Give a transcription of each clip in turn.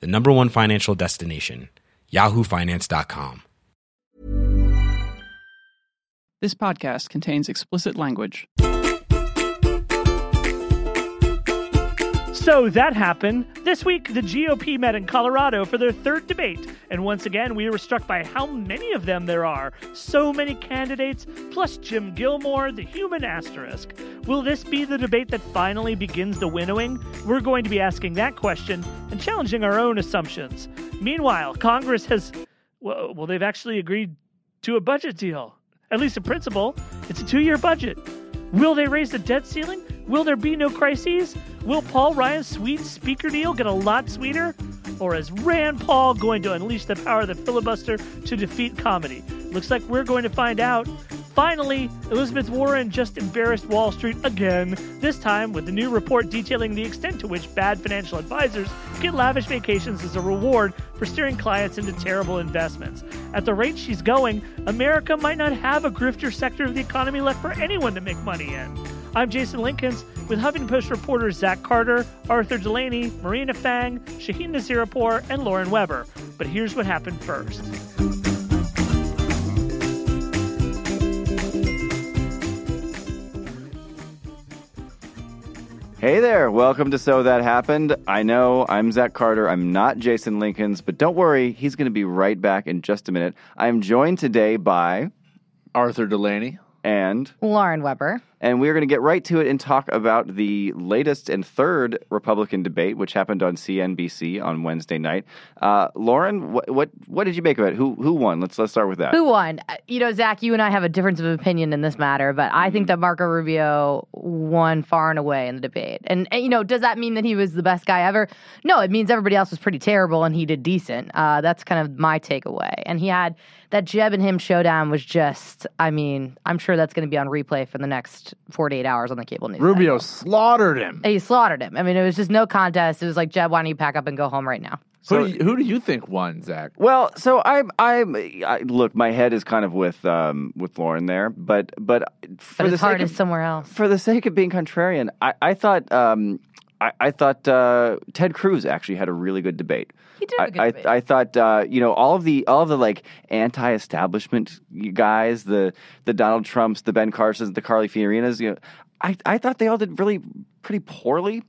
the number one financial destination, yahoofinance.com. This podcast contains explicit language. So that happened. This week, the GOP met in Colorado for their third debate. And once again, we were struck by how many of them there are. So many candidates, plus Jim Gilmore, the human asterisk. Will this be the debate that finally begins the winnowing? We're going to be asking that question and challenging our own assumptions. Meanwhile, Congress has. Well, they've actually agreed to a budget deal. At least in principle. It's a two year budget. Will they raise the debt ceiling? Will there be no crises? Will Paul Ryan's sweet speaker deal get a lot sweeter? Or is Rand Paul going to unleash the power of the filibuster to defeat comedy? Looks like we're going to find out. Finally, Elizabeth Warren just embarrassed Wall Street again, this time with a new report detailing the extent to which bad financial advisors get lavish vacations as a reward for steering clients into terrible investments. At the rate she's going, America might not have a grifter sector of the economy left for anyone to make money in. I'm Jason Linkins with Huffington Post reporters Zach Carter, Arthur Delaney, Marina Fang, Shahien Nasiripour, and Lauren Weber. But here's what happened first. Hey there, welcome to So That Happened. I know I'm Zach Carter. I'm not Jason Linkins, but don't worry, he's going to be right back in just a minute. I'm joined today by Arthur Delaney. and Lauren Weber. And we're going to get right to it and talk about the latest and third Republican debate, which happened on CNBC on Wednesday night. Uh, Lauren, what, what what did you make of it? Who who won? Let's let's start with that. Who won? Uh, You know, Zach, you and I have a difference of opinion in this matter, but I think that Marco Rubio won far and away in the debate. And, and, you know, does that mean that he was the best guy ever? No, it means everybody else was pretty terrible and he did decent. Uh, that's kind of my takeaway. And he had that Jeb and him showdown was just, I mean, I'm sure that's going to be on replay for the next 48 hours on the cable news. Rubio cycle. slaughtered him. He slaughtered him. I mean, it was just no contest. It was like, Jeb, why don't you pack up and go home right now? who, do you, who do you think won, Zach? Well, so I'm I'm I, look, my head is kind of with um with Lauren there, but but for But the heart sake is of, somewhere else. for the sake of being contrarian, I, I thought um I, I thought uh, Ted Cruz actually had a really good debate. He did good I, debate. I, I thought uh, you know all of the all of the like anti-establishment guys, the the Donald Trumps, the Ben Carsons, the Carly Fiorinas, you know, I, I thought they all did really pretty poorly,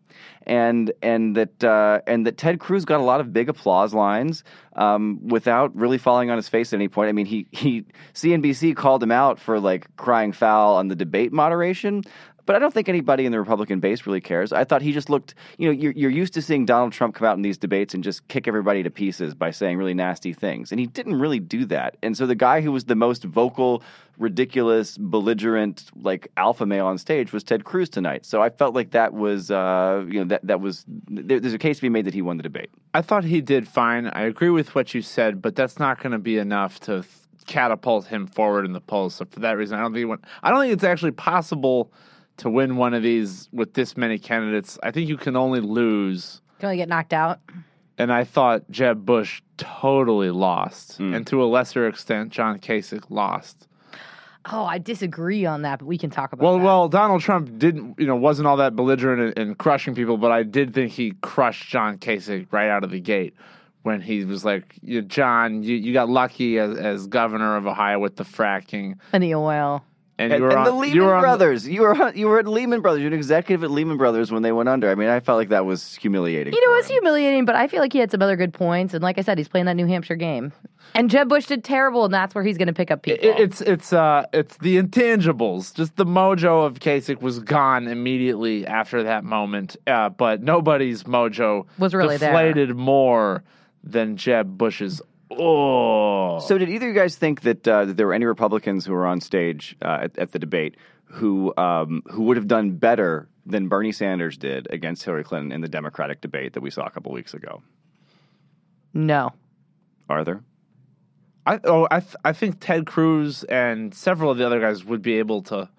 and and that uh, and that Ted Cruz got a lot of big applause lines um, without really falling on his face at any point. I mean, he he CNBC called him out for like crying foul on the debate moderation. But I don't think anybody in the Republican base really cares. I thought he just looked, you know, you're, you're used to seeing Donald Trump come out in these debates and just kick everybody to pieces by saying really nasty things. And he didn't really do that. And so the guy who was the most vocal, ridiculous, belligerent, like alpha male on stage was Ted Cruz tonight. So I felt like that was, uh, you know, that, that was, there, there's a case to be made that he won the debate. I thought he did fine. I agree with what you said, but that's not going to be enough to th- catapult him forward in the polls. So for that reason, I don't think won. I don't think it's actually possible to win one of these with this many candidates. I think you can only lose. Can only get knocked out. And I thought Jeb Bush totally lost, hmm. and to a lesser extent, John Kasich lost. Oh, I disagree on that, but we can talk about Well, that. well, Donald Trump didn't, you know, wasn't all that belligerent and, and crushing people, but I did think he crushed John Kasich right out of the gate when he was like, "John, you, you got lucky as, as governor of Ohio with the fracking, and the oil. And, And, you were and on, the Lehman you were on the- Brothers, you were you were at Lehman Brothers. You're an executive at Lehman Brothers when they went under. I mean, I felt like that was humiliating. You know, it was him. humiliating, but I feel like he had some other good points. And like I said, he's playing that New Hampshire game. And Jeb Bush did terrible, and that's where he's going to pick up people. It- it's it's uh it's the intangibles. Just the mojo of Kasich was gone immediately after that moment. Uh, but nobody's mojo Was really there. deflated more than Jeb Bush's. Oh, So, did either of you guys think that, uh, that there were any Republicans who were on stage uh, at, at the debate who um, who would have done better than Bernie Sanders did against Hillary Clinton in the Democratic debate that we saw a couple weeks ago? No. Are there? I oh I th- I think Ted Cruz and several of the other guys would be able to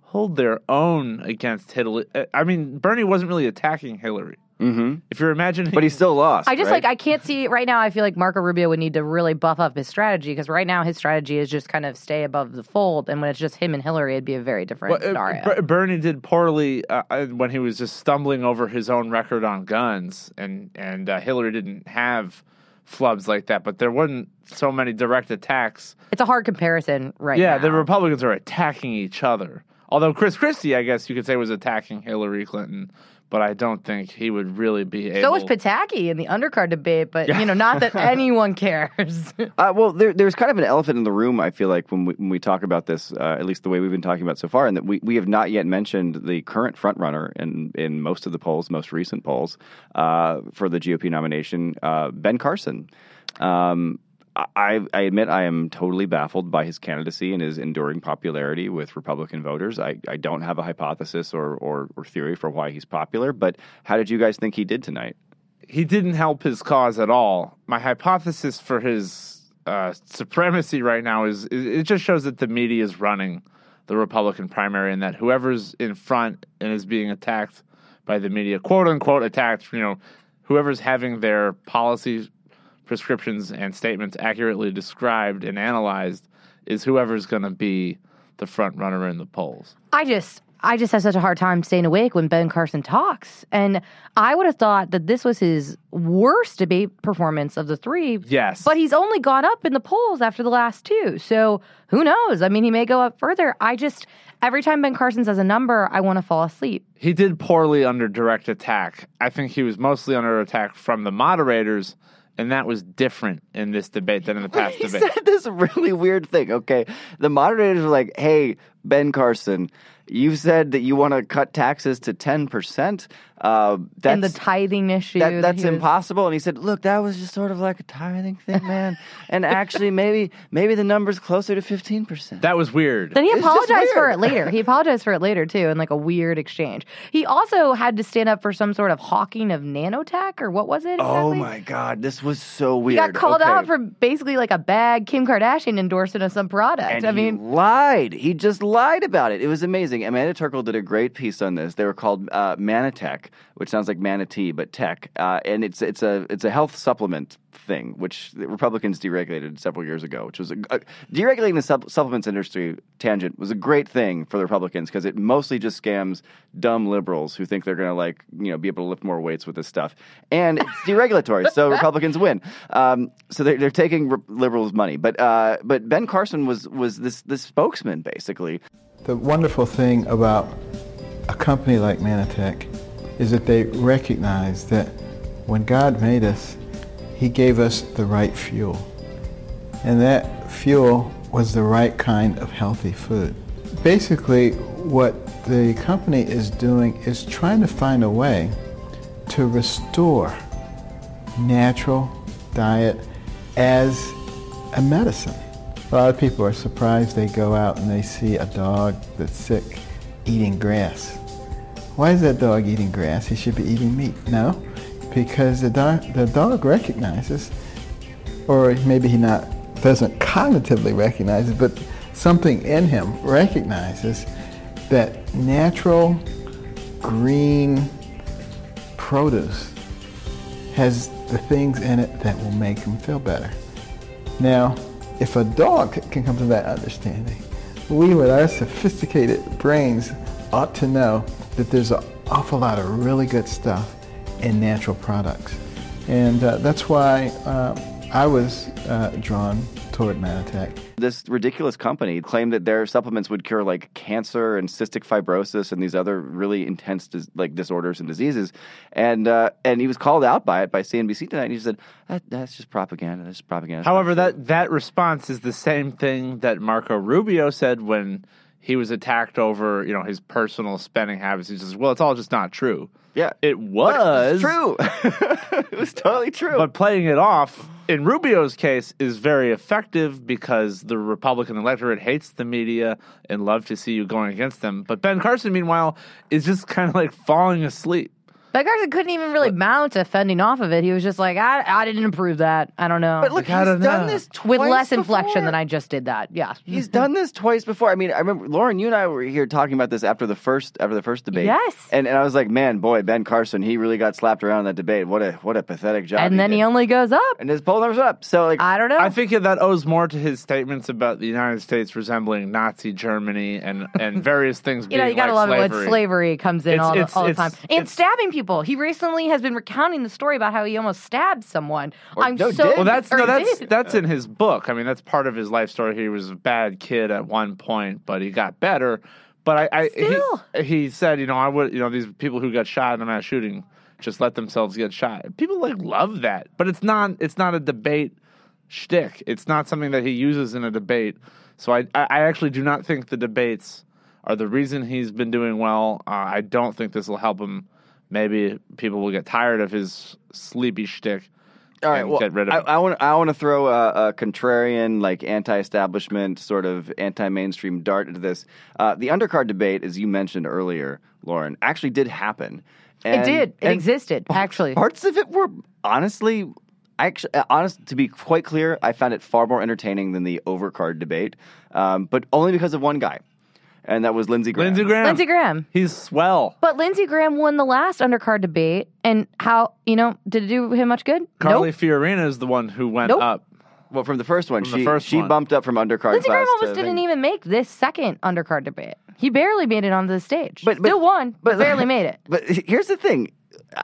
hold their own against Hillary. Uh, I mean, Bernie wasn't really attacking Hillary. Mm-hmm. If you're imagining, But he still lost. I just right? like I can't see right now. I feel like Marco Rubio would need to really buff up his strategy because right now his strategy is just kind of stay above the fold, and when it's just him and Hillary, it'd be a very different Well, uh, scenario. Ber- Bernie did poorly uh, uh, when he was just stumbling over his own record on guns, and and uh, Hillary didn't have flubs like that. But there wasn't so many direct attacks. it's a hard comparison right yeah, now. the Republicans are attacking each other. Although Chris Christie, I guess you could say, was attacking Hillary Clinton, but I don't think he would really be able. so was Pataki in the undercard debate, but you know, not that anyone cares. Uh, well, there, there's kind of an elephant in the room. I feel like when we when we talk about this, uh, at least the way we've been talking about so far, and that we, we have not yet mentioned the current frontrunner in in most of the polls, most recent polls uh, for the GOP nomination, uh, Ben Carson. Um, I, I admit I am totally baffled by his candidacy and his enduring popularity with Republican voters. I, I don't have a hypothesis or, or, or theory for why he's popular, but how did you guys think he did tonight? he didn't help his cause at all. My hypothesis for his uh, supremacy right now is, it just shows that the media is running the Republican primary and that whoever's in front and is being attacked by the media, quote unquote attacked, you know, whoever's having their policy prescriptions and statements accurately described and analyzed is whoever's going to be the front runner in the polls. I just I just have such a hard time staying awake when Ben Carson talks. And I would have thought that this was his worst debate performance of the three. Yes. But he's only gone up in the polls after the last two. So who knows? I mean, he may go up further. I just, every time Ben Carson says a number, I want to fall asleep. he did poorly under direct attack. I think he was mostly under attack from the moderators, and that was different in this debate than in the past he debate. said this really weird thing. Okay, the moderators were like, "Hey, Ben Carson, you said that you want to cut taxes to ten percent. Uh, that's and the tithing issue. that, that that's he was- impossible." And he said, "Look, that was just sort of like a tithing thing, man. and actually, maybe maybe the number's closer to fifteen percent." That was weird. Then he apologized for it later. He apologized for it later too, in like a weird exchange. He also had to stand up for some sort of hawking of nanotech, or what was it? Oh my God, this was so weird. He got called Okay. out for basically like a bad Kim Kardashian endorsement of some product. And I he mean, lied. He just lied about it. It was amazing. Amanda Terkel did a great piece on this. They were called uh, Mannatech, which sounds like manatee, but tech. Uh, and it's it's a it's a health supplement thing, which the Republicans deregulated several years ago. Which was a, a deregulating the sup- supplements industry tangent was a great thing for the Republicans because it mostly just scams dumb liberals who think they're going to like you know be able to lift more weights with this stuff, and it's deregulatory, so Republicans win. Um, so they're, they're taking re- liberals' money, but uh, but Ben Carson was was this this spokesman basically. The wonderful thing about a company like Mannatech is that they recognize that when God made us, He gave us the right fuel. And that fuel was the right kind of healthy food. Basically, what the company is doing is trying to find a way to restore natural diet as a medicine. A lot of people are surprised they go out and they see a dog that's sick eating grass. Why is that dog eating grass? He should be eating meat. No, because the dog, the dog recognizes, or maybe he not doesn't cognitively recognize it, but something in him recognizes that natural green produce has the things in it that will make him feel better. Now, if a dog can come to that understanding, we with our sophisticated brains ought to know that there's an awful lot of really good stuff in natural products. And uh, that's why uh, I was uh, drawn toward Mannatech. This ridiculous company claimed that their supplements would cure like cancer and cystic fibrosis and these other really intense dis- like disorders and diseases, and uh, and he was called out by it by CNBC tonight. And he said that, that's just propaganda. That's just propaganda. However, that that response is the same thing that Marco Rubio said when he was attacked over, you know, his personal spending habits. He says, "Well, it's all just not true." Yeah, It was true. it was totally true. But playing it off in Rubio's case is very effective because the Republican electorate hates the media and love to see you going against them. But Ben Carson, meanwhile, is just kind of like falling asleep. Ben Carson couldn't even really mount a fending off of it. He was just like, I, I didn't approve that. I don't know. But look, I he's don't done know. this twice with less inflection than I just did that. Yeah. He's done this twice before. I mean, I remember Lauren, you and I were here talking about this after the first after the first debate. Yes. and and I was like, man, boy, Ben Carson, he really got slapped around in that debate. What a what a pathetic job. and then did. he only goes up. and his poll numbers are up. So like, I don't know. I think that owes more to his statements about the United States resembling Nazi Germany and, and various things. you know, being you gotta like love it slavery. when slavery comes in It's- all, the, it's- all the it's- time. And it's- stabbing people. He recently has been recounting the story about how he almost stabbed someone. Or- I'm no, so did. Well, that's no, that's did. that's in his book. I mean, that's part of his life story. He was a bad kid at one point, but he got better. But I, I Still. he, he said, you know, I would, you know, these people who got shot in a mass shooting just let themselves get shot. People like love that, but it's not. It's not a debate shtick. It's not something that he uses in a debate. So I, I I actually do not think the debates are the reason he's been doing well. Uh, I don't think this will help him. Maybe people will get tired of his sleepy shtick. all right, and well, get rid of I, it. I want I want to throw a, a contrarian, like anti-establishment, sort of anti-mainstream dart into this. Uh, the undercard debate, as you mentioned earlier, Lauren, actually did happen. It did. It existed, actually. Parts of it were honestly, actually, honest to be quite clear, I found it far more entertaining than the overcard debate, um, but only because of one guy, and that was Lindsey Graham. Lindsey Graham. Lindsey Graham. He's swell. But Lindsey Graham won the last undercard debate, and how you know did it do him much good? Carly nope. Fiorina is the one who went Nope. up. Well, from the first one, From she first she one. bumped up from undercard Lindsey class Graham almost didn't thing. even make this second undercard debate. He barely made it onto the stage. But- but- Still won, but barely made it. But here's the thing.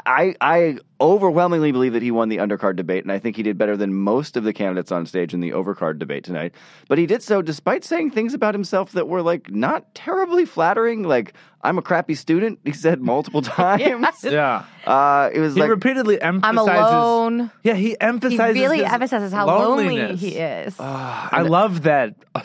I I overwhelmingly believe that he won the undercard debate, and I think he did better than most of the candidates on stage in the overcard debate tonight. But he did so despite saying things about himself that were like not terribly flattering. Like I'm a crappy student, he said multiple times. Yeah. Uh, it was He like repeatedly I'm alone. Yeah, he He emphasizes. really his emphasizes how lonely he is. I love that.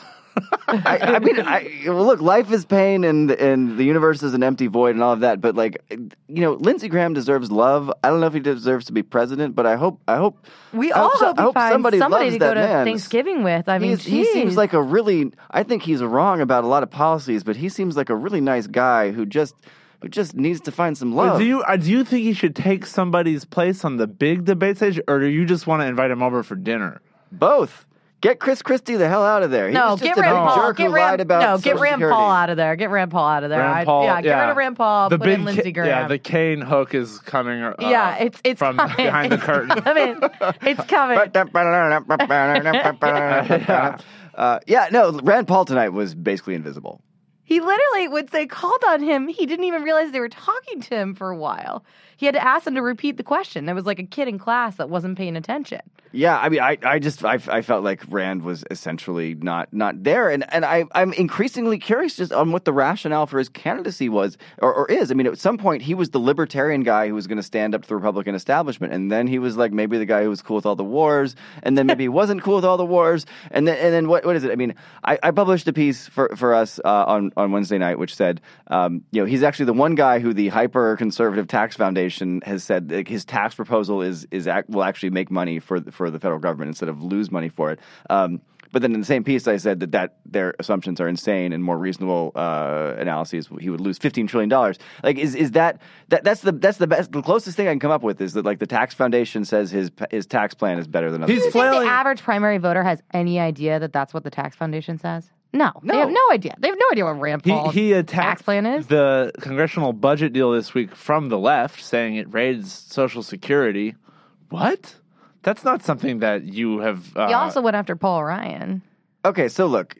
I, I mean, I, well, look, life is pain, and and the universe is an empty void, and all of that. But like, you know, Lindsey Graham deserves love. I don't know if he deserves to be president, but I hope, I hope, we I all hope, so- hope I hope somebody, somebody loves to go that to man. Thanksgiving with. I mean, He's- he seems like a really. I think he's wrong about a lot of policies, but he seems like a really nice guy who just who just needs to find some love. do you uh, do you think he should take somebody's place on the big debate stage, or do you just want to invite him over for dinner? Both. Get Chris Christie the hell out of there. He no, was just get a Rand big Paul. jerk Get who Rand, lied about no, get Social Rand Security. Paul out of there. Get Rand Paul out of there. Rand I- Paul, yeah, get rid of Rand Paul. The put big in Lindsey ca- Graham. Yeah, the cane hook is coming. Uh, Yeah, it's it's from coming. behind the It's curtain. coming. It's coming. uh, yeah, no, Rand Paul tonight was basically invisible. He literally, when they called on him, he didn't even realize they were talking to him for a while. He had to ask them to repeat the question. There was like a kid in class that wasn't paying attention. Yeah, I mean, I, I just I, I felt like Rand was essentially not not there, and and I I'm increasingly curious just on what the rationale for his candidacy was or, or is. I mean, at some point he was the libertarian guy who was going to stand up to the Republican establishment, and then he was like maybe the guy who was cool with all the wars, and then maybe he wasn't cool with all the wars, and then and then what what is it? I mean, I, I published a piece for for us uh, on on Wednesday night which said, um, you know, he's actually the one guy who the hyper conservative tax foundation has said like, his tax proposal is is act, will actually make money for the, for the federal government instead of lose money for it. Um, but then in the same piece, I said that, that their assumptions are insane and more reasonable uh, analyses, he would lose fifteen trillion dollars. Like, is is that, that that's the that's the best the closest thing I can come up with is that like the tax foundation says his his tax plan is better than others. He's Do you think the average primary voter has any idea that that's what the tax foundation says? No, No. they have no idea. They have no idea what Rand He, Paul he tax attacked plan is. the congressional budget deal this week from the left, saying it raids Social Security. What? That's not something that you have. Uh, he also went after Paul Ryan. Okay, so look,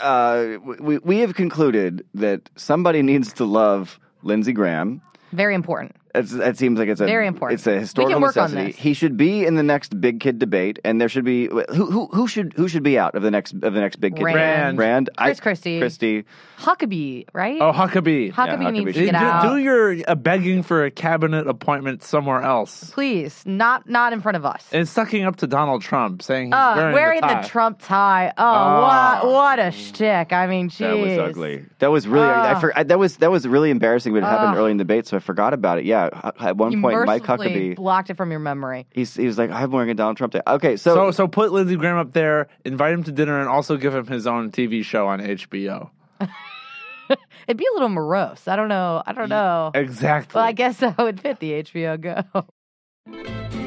uh, we we have concluded that somebody needs to love Lindsey Graham. Very important. It's, that seems like it's a Very important. It's a historical We can work on necessity. He should be in the next big kid debate, and there should be who who who should who should be out of the next of the next big kid Rand. debate? Rand, Chris Christie. Christie. Huckabee, right? Oh, Huckabee. Huckabee Yeah, needs Huckabee. to get do, out. do your uh, begging for a cabinet appointment somewhere else. Please, not not in front of us. And sucking up to Donald Trump, saying he's Uh, wearing, wearing the, the. Trump tie. Oh, Oh. what what a shtick! I mean, jeez. That was ugly. That was really. I, Ugh. for, I, that was that was really embarrassing. But it happened Ugh. early in the debate, so I forgot about it. Yeah, at one You point, Mike Huckabee, blocked it from your memory. he's, he was like, "I'm wearing a Donald Trump tie." Okay, so, So, so put Lindsey Graham up there, invite him to dinner, and also give him his own TV show on HBO. It'd be a little morose. I don't know. I don't know. Exactly. Well, I guess that would fit the HBO Go.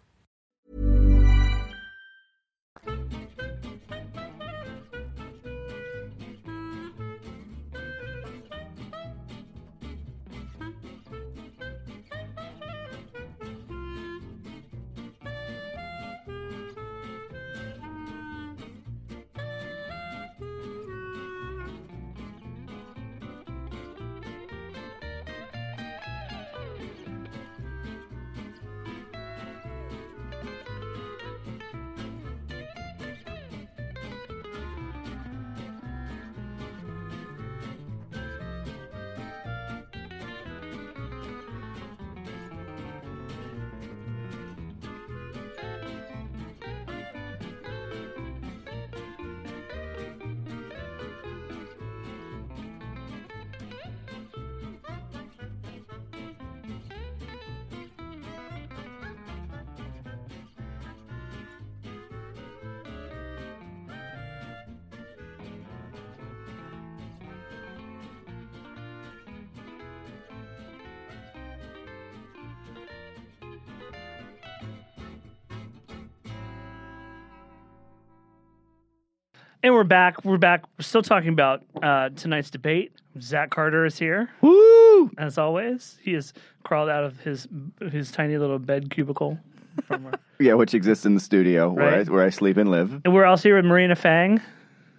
And we're back. We're back. We're still talking about uh, tonight's debate. Zach Carter is here, Woo! as always. He has crawled out of his his tiny little bed cubicle. From where- Yeah, which exists in the studio where I, where I sleep and live. and we're also here with Marina Fang.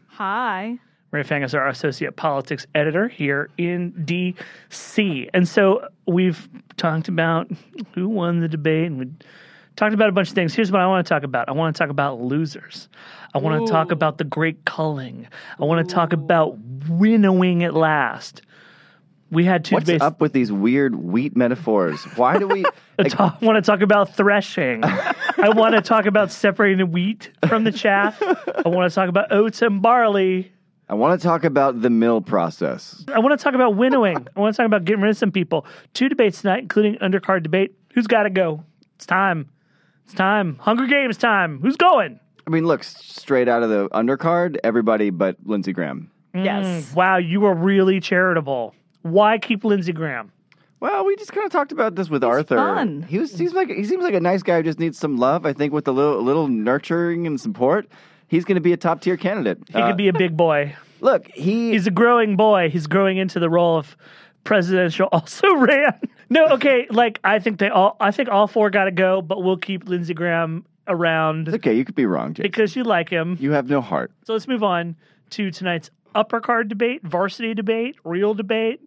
Hi. Marina Fang is our associate politics editor here in D.C. And so we've talked about who won the debate and we talked about a bunch of things. Here's what I want to talk about I want to talk about losers. I want to talk about the great culling. I want to talk about winnowing at last. We had two What's debates. up with these weird wheat metaphors? Why do we? I like, ta- want to talk about threshing. I want to talk about separating the wheat from the chaff. I want to talk about oats and barley. I want to talk about the mill process. I want to talk about winnowing. I want to talk about getting rid of some people. Two debates tonight, including undercard debate. Who's got to go? It's time. It's time. Hunger Games time. Who's going? I mean, look, straight out of the undercard, everybody but Lindsey Graham. Mm, yes. Wow, you are really charitable. Why keep Lindsey Graham? Well, we just kind of talked about this with Arthur. fun. He was seems like he seems like a nice guy who just needs some love. I think with a little a little nurturing and support, he's going to be a top tier candidate. He could uh, be a big boy. Look, he He's a growing boy. He's growing into the role of presidential. Also ran. No, okay. Like I think they all. I think all four got to go, but we'll keep Lindsey Graham around okay. You could be wrong, Jake. because you like him. You have no heart. So let's move on to tonight's upper card debate, varsity debate, real debate.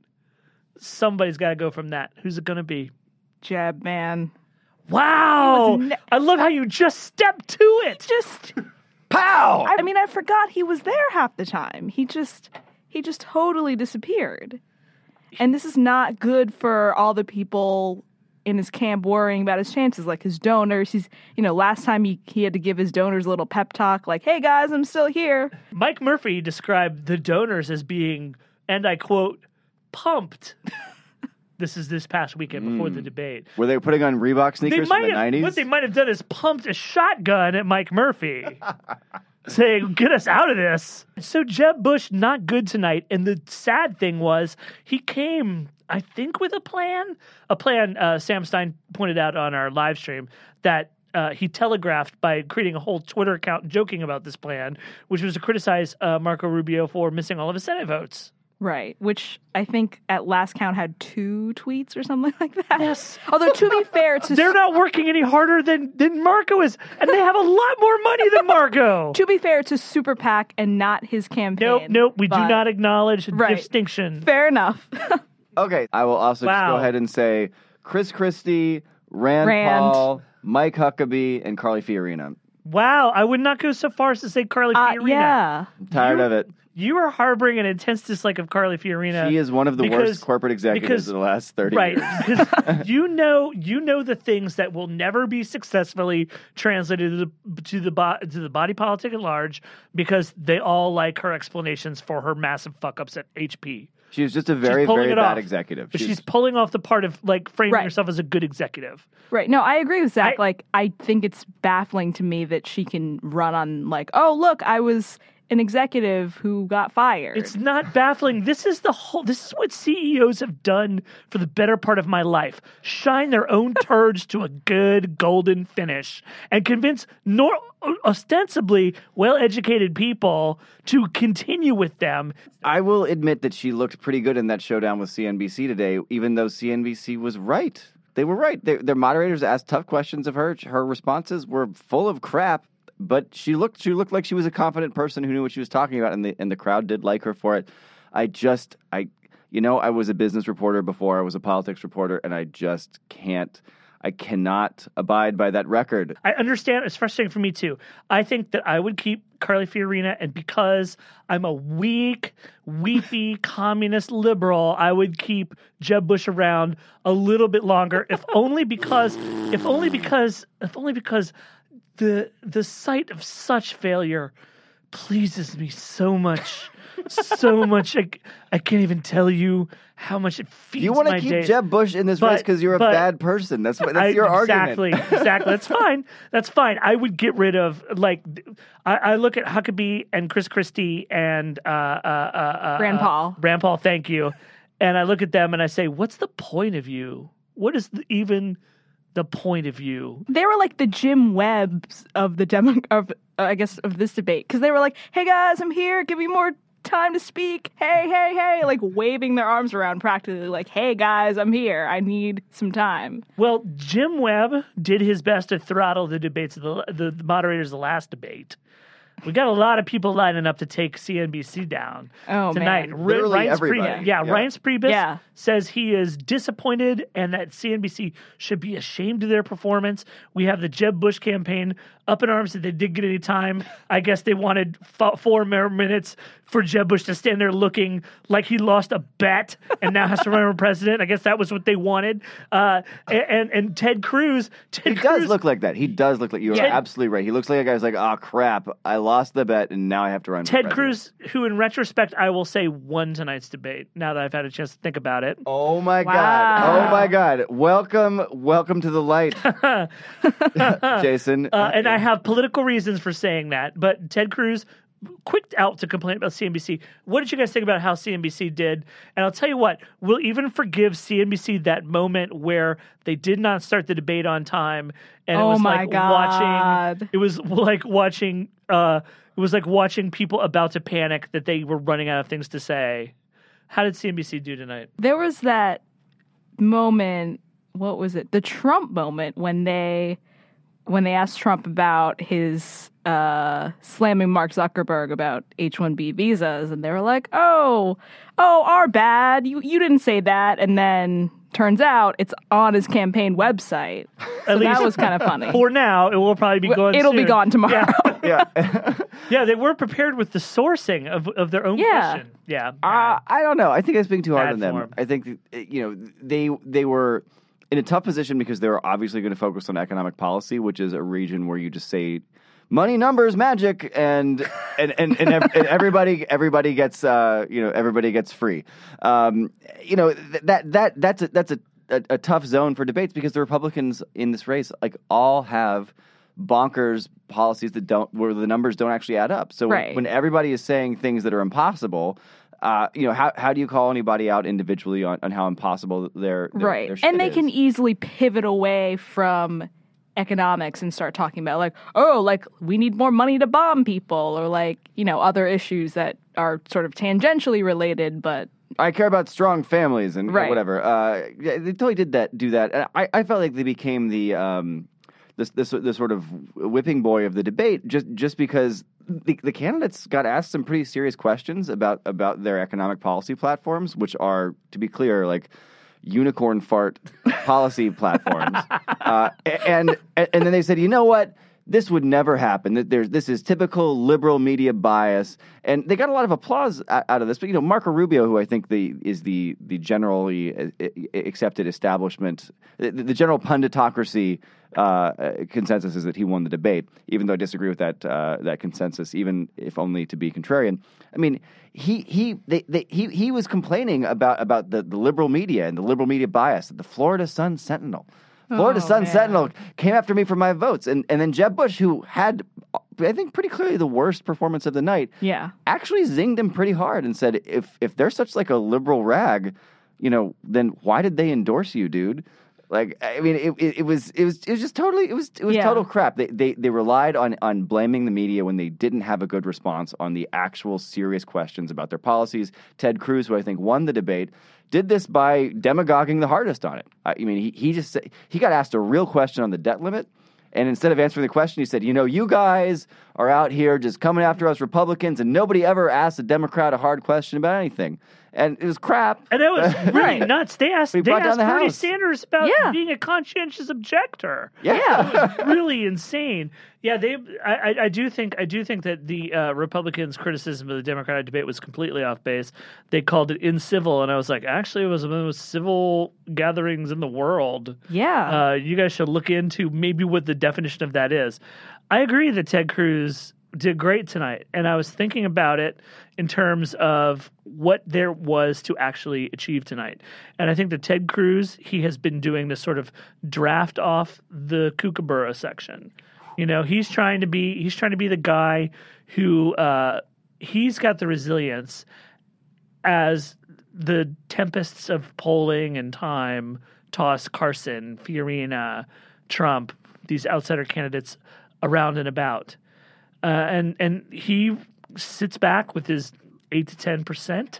Somebody's got to go from that. Who's it going to be? Jab man. Wow! Ne- I love how you just stepped to it. Just Pow! I mean I forgot he was there half the time. He just he just totally disappeared. And this is not good for all the people in his camp worrying about his chances, like his donors. He's, you know, last time he, he had to give his donors a little pep talk, like, hey guys, I'm still here. Mike Murphy described the donors as being, and I quote, pumped. this is this past weekend before the hmm. debate. Were they putting on Reebok They sneakers might from the have, 90s? what they might have done is pumped a shotgun at Mike Murphy, saying, "Get us out of this." So Jeb Bush not good tonight, and the sad thing was he came, I think, with a plan. A plan. Uh, Sam Stein pointed out on our live stream that. Uh, he telegraphed by creating a whole Twitter account joking about this plan, which was to criticize uh, Marco Rubio for missing all of his Senate votes. Right, which I think at last count had two tweets or something like that. Yes. Although to be fair, to They're not working any harder than, than Marco is, and they have a lot more money than Marco. to be fair to Super PAC and not his campaign. Nope, nope. We do not acknowledge Right. distinction. Fair enough. Okay, I will also just go ahead and say Chris Christie, Rand, Rand. Paul, Mike Huckabee, and Carly Fiorina. Wow, I would not go so far as to say Carly Uh, Fiorina. yeah. I'm tired You- of it. You are harboring an intense dislike of Carly Fiorina. She is one of the because- worst corporate executives because- of the last 30 right years. because you know you know the things that will never be successfully translated to the to the, bo- to the body politic at large because they all like her explanations for her massive fuck ups at HP. She was just a very, pulling very it bad off. executive. But she's, pulling off the part of like framing Right. herself as a good executive. Right. No, I agree with Zach. I- like, I think it's baffling to me that she can run on, like, oh, look, I was an executive who got fired. It's not baffling. This is the whole. This is what CEOs have done for the better part of my life: shine their own turds to a good golden finish, and convince nor ostensibly well-educated people to continue with them. I will admit that she looked pretty good in that showdown with CNBC today, even though CNBC was right. They were right. They, their moderators asked tough questions of her. Her responses were full of crap, but she looked she looked like she was a confident person who knew what she was talking about, and the and the crowd did like her for it. I just I you know I was a business reporter before I was a politics reporter, and I just can't. I cannot abide by that record. I understand it's frustrating for me too. I think that I would keep Carly Fiorina, and because I'm a weak, weepy communist liberal, I would keep Jeb Bush around a little bit longer, if only because, if only because, if only because the the sight of such failure pleases me so much. so much I, I can't even tell you how much it feeds You want to keep days. Jeb Bush in this But- race because you're a bad person. That's what that's I- your exactly, argument. exactly. Exactly. That's fine. That's fine. I would get rid of like I, I look at Huckabee and Chris Christie and uh, uh, uh, uh, Rand uh, Paul. Rand Paul, thank you. And I look at them and I say, what's the point of you? What is the, even the point of view. they were like the Jim Webbs of the demo of uh, I guess of this debate because they were like, "Hey guys, I'm here. Give me more time to speak. Hey, hey, hey!" Like waving their arms around, practically like, "Hey guys, I'm here. I need some time." Well, Jim Webb did his best to throttle the debates of the, the, the moderators of the last debate. We got a lot of people lining up to take CNBC down Oh, tonight. man. Ri- Literally Reince everybody. Priebus- yeah, Yeah. Reince Priebus Yeah. says he is disappointed and that CNBC should be ashamed of their performance. We have the Jeb Bush campaign up in arms that they didn't get any time. I guess they wanted f- four more minutes for Jeb Bush to stand there looking like he lost a bet and now has to run for president. I guess that was what they wanted. Uh, and and Ted Cruz, Ted He does look like that. He does look like you are Ted- absolutely right. He looks like a guy who's like, oh crap, I lost the bet and now I have to run. Ted. Cruz, who in retrospect I will say won tonight's debate. Now that I've had a chance to think about it. Oh my Wow. god! Oh my god! Welcome, welcome to the light, Jason. Uh, and I have political reasons for saying that. But Ted Cruz, quick out to complain about CNBC. What did you guys think about how CNBC did? And I'll tell you what, we'll even forgive CNBC that moment where they did not start the debate on time, and it Oh was my like God. watching. It was like watching. Uh, it was like watching people about to panic that they were running out of things to say. How did CNBC do tonight? There was that moment. What was it? The Trump moment when they when they asked Trump about his uh, slamming Mark Zuckerberg about H one B visas, and they were like, "Oh, oh, our bad. You you didn't say that." And then turns out it's on his campaign website. So that was kind of funny. For now, it will probably be gone. it'll be gone tomorrow. Yeah. yeah. yeah, they were prepared with the sourcing of, of their own Yeah. question. Yeah. Uh, I don't know. I think that's being too hard on them. form. I think you know they they were in a tough position because they were obviously going to focus on economic policy, which is a region where you just say money, numbers, magic, and and and, and, ev- and everybody everybody gets uh, you know everybody gets free. Um, you know th- that that that's a, that's a, a, a tough zone for debates because the Republicans in this race like all have bonkers policies that don't where the numbers don't actually add up. So when- Right. when everybody is saying things that are impossible, uh, you know, how how do you call anybody out individually on, on how impossible their, their right. their and they is? can easily pivot away from economics and start talking about like, oh, like we need more money to bomb people or like, you know, other issues that are sort of tangentially related, but I care about strong families and Right. whatever. Uh, yeah, they totally did that. Do that. And I, I felt like they became the um, this this this sort of whipping boy of the debate just just because the, the candidates got asked some pretty serious questions about about their economic policy platforms, which are to be clear like unicorn fart policy platforms. Uh, and and then they said, you know what? This would never happen. That There's this is typical liberal media bias, and they got a lot of applause out of this. But you know, Marco Rubio, who I think the is the the generally uh, accepted establishment, the, the general punditocracy uh, uh, consensus is that he won the debate. Even though I disagree with that uh, that consensus, even if only to be contrarian. I mean, he he they, they, he he was complaining about about the, the liberal media and the liberal media bias. The Florida Sun Sentinel. Florida Oh, Sun man. Sentinel came after me for my votes, and and then Jeb Bush, who had I think pretty clearly the worst performance of the night, yeah. actually zinged him pretty hard and said, if if they're such like a liberal rag, you know, then why did they endorse you, dude? Like, I mean, it, it, it was it was it was just totally it was it was Yeah. total crap. They, they they relied on on blaming the media when they didn't have a good response on the actual serious questions about their policies. Ted Cruz, who I think won the debate, did this by demagoguing the hardest on it. I mean, he he just he got asked a real question on the debt limit. And instead of answering the question, he said, You know, you guys are out here just coming after us Republicans, and nobody ever asked a Democrat a hard question about anything. And it was crap. And it was really nuts. They asked, We they brought down asked the Bernie house. Sanders about Yeah. being a conscientious objector. Yeah. really insane. Yeah, they. I, I, I do think. I do think that the uh, Republicans' criticism of the Democratic debate was completely off base. They called it incivil, and I was like, actually, it was one of the most civil gatherings in the world. Yeah. Uh, you guys should look into maybe what the definition of that is. I agree that Ted Cruz did great tonight, and I was thinking about it in terms of what there was to actually achieve tonight. And I think that Ted Cruz, he has been doing this sort of draft off the Kookaburra section. You know, he's trying to be he's trying to be the guy who uh, he's got the resilience as the tempests of polling and time toss Carson, Fiorina, Trump, these outsider candidates around and about. Uh, and and he sits back with his eight to ten percent,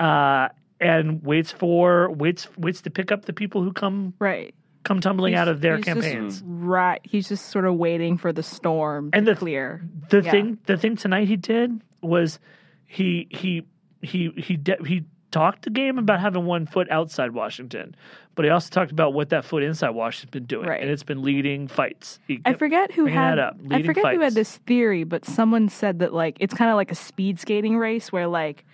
uh, and waits for waits waits to pick up the people who come right. come tumbling out of their He's campaigns. right. He's just sort of waiting for the storm And to the- clear. The Yeah. thing the thing tonight he did was he he he he de- he talked the game about having one foot outside Washington, but he also talked about what that foot inside Washington's been doing, Right. and it's been leading fights. I forget who had. up, I forget who had this theory, but someone said that like it's kind of like a speed skating race where like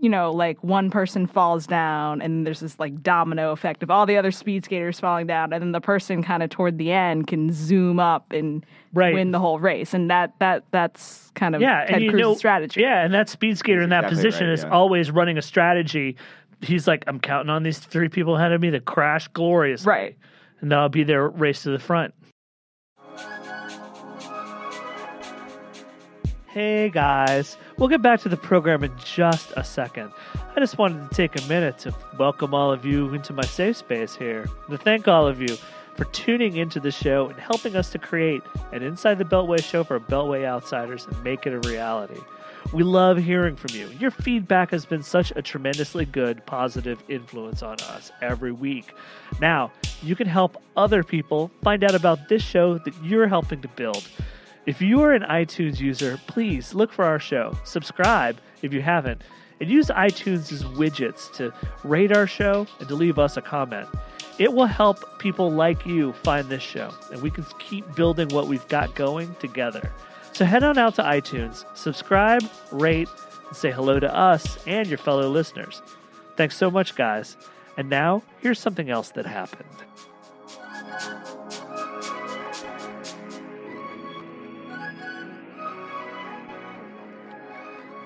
you know like one person falls down and there's this like domino effect of all the other speed skaters falling down, and then the person kind of toward the end can zoom up and Right. win the whole race, and that that that's kind of yeah, Ted and you Cruz's know, strategy. Yeah, and that speed skater in that exactly position right, is yeah. always running a strategy. He's like, I'm counting on these three people ahead of me to crash gloriously, Right. And that'll be their race to the front. Hey guys, we'll get back to the program in just a second. I just wanted to take a minute to welcome all of you into my safe space here, to thank all of you for tuning into the show and helping us to create an Inside the Beltway show for Beltway outsiders and make it a reality. We love hearing from you. Your feedback has been such a tremendously good, positive influence on us every week. Now, you can help other people find out about this show that you're helping to build. If you are an iTunes user, please look for our show, subscribe if you haven't, and use iTunes' widgets to rate our show and to leave us a comment. It will help people like you find this show, and we can keep building what we've got going together. So head on out to iTunes, subscribe, rate, and say hello to us and your fellow listeners. Thanks so much, guys. And now, here's something else that happened.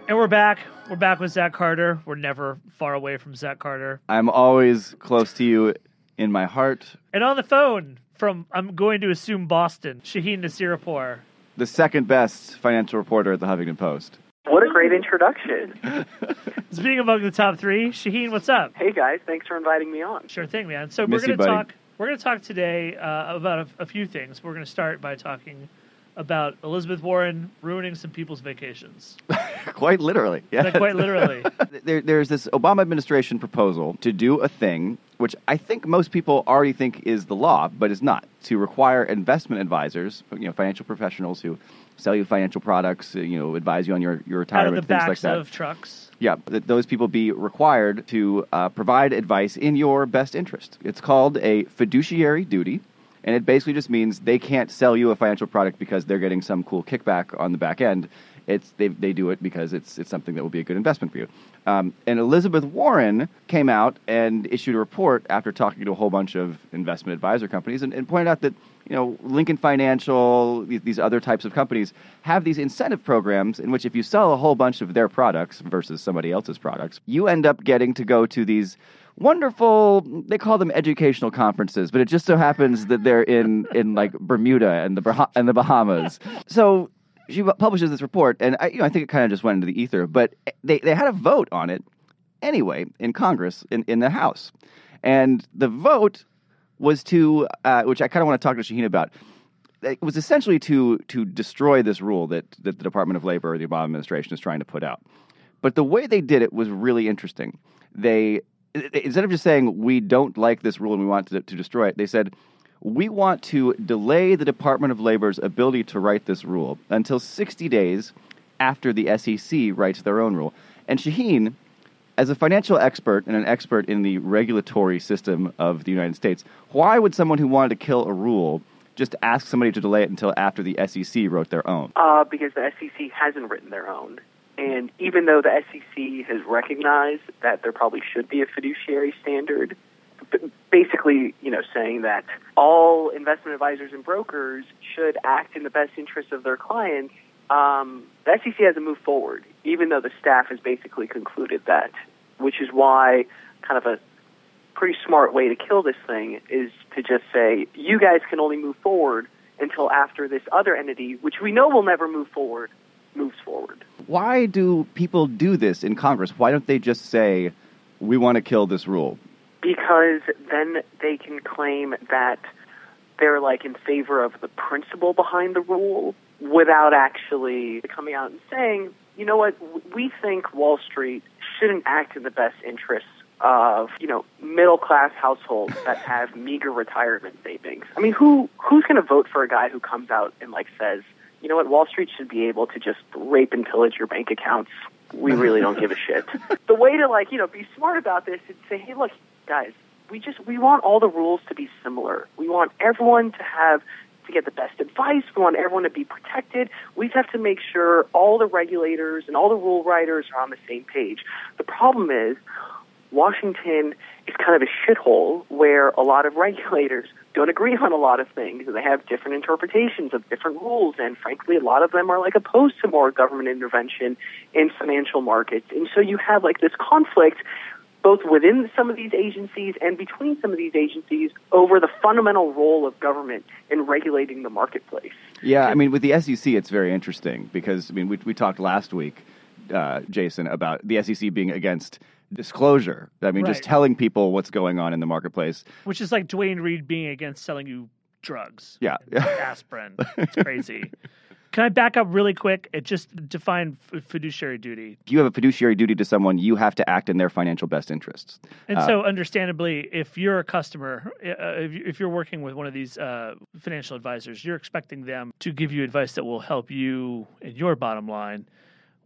And we're back. We're back with Zach Carter. We're never far away from Zach Carter. I'm always close to you in my heart. And on the phone from, I'm going to assume Boston, Shahien Nasiripour. The second best financial reporter at the Huffington Post. What a great introduction. It's Being among the top three, Shahien, what's up? Hey guys, thanks for inviting me on. Sure thing, man. So Miss we're you, going to buddy. talk. We're going to talk today uh, about a, a few things. We're going to start by talking about Elizabeth Warren ruining some people's vacations. Quite literally. Yeah. Like, quite literally. there, there's this Obama administration proposal to do a thing which I think most people already think is the law, but is not. To require investment advisors, you know, financial professionals who sell you financial products, uh, you know, advise you on your, your Out of retirement, the things like that. of trucks. Yeah, that those people be required to uh, provide advice in your best interest. It's called a fiduciary duty, and it basically just means they can't sell you a financial product because they're getting some cool kickback on the back end. It's they, they do it because it's it's something that will be a good investment for you. Um, and Elizabeth Warren came out and issued a report after talking to a whole bunch of investment advisor companies and, and pointed out that you know Lincoln Financial, these, other types of companies have these incentive programs in which if you sell a whole bunch of their products versus somebody else's products, you end up getting to go to these wonderful they call them educational conferences but it just so happens that they're in in like Bermuda and the and the Bahamas. So she publishes this report and I, you know, I think it kind of just went into the ether but they, they had a vote on it anyway in Congress in, in the House. And the vote was to uh, which I kind of want to talk to Shahien about it was essentially to to destroy this rule that, that the Department of Labor or the Obama administration is trying to put out. But the way they did it was really interesting. They instead of just saying we don't like this rule and we want to, to destroy it, they said we want to delay the Department of Labor's ability to write this rule until 60 days after the SEC writes their own rule. And Shahien, as a financial expert and an expert in the regulatory system of the United States, why would someone who wanted to kill a rule just ask somebody to delay it until after the SEC wrote their own? Uh, because the SEC hasn't written their own. And even though the SEC has recognized that there probably should be a fiduciary standard, basically, you know, saying that all investment advisors and brokers should act in the best interest of their clients, um, the SEC hasn't moved forward, even though the staff has basically concluded that, which is why kind of a pretty smart way to kill this thing is to just say, you guys can only move forward until after this other entity, which we know will never move forward, moves forward. Why do people do this in Congress? Why don't they just say, we want to kill this rule? Because then they can claim that they're like in favor of the principle behind the rule without actually coming out and saying, you know what, we think Wall Street shouldn't act in the best interests of you know middle class households that have meager retirement savings. I mean, who who's going to vote for a guy who comes out and like says, you know what, Wall Street should be able to just rape and pillage your bank accounts. We really don't give a shit. The way to like you know be smart about this is say, hey, look, guys, we just we want all the rules to be similar. We want everyone to have to get the best advice. We want everyone to be protected. We have to make sure all the regulators and all the rule writers are on the same page. The problem is Washington is kind of a shithole where a lot of regulators don't agree on a lot of things they have different interpretations of different rules and frankly a lot of them are like opposed to more government intervention in financial markets and so you have like this conflict both within some of these agencies and between some of these agencies over the fundamental role of government in regulating the marketplace. Yeah, I mean, with the SEC, it's very interesting because I mean, we we talked last week, uh, Jason, about the SEC being against disclosure. I mean, just telling people what's going on in the marketplace. Which is like Duane Reade being against selling you drugs. Yeah. Aspirin. It's crazy. Can I back up really quick? It just define f- fiduciary duty. If you have a fiduciary duty to someone, you have to act in their financial best interests. And Uh, so, understandably, if you're a customer, uh, if, you- if you're working with one of these uh, financial advisors, you're expecting them to give you advice that will help you in your bottom line.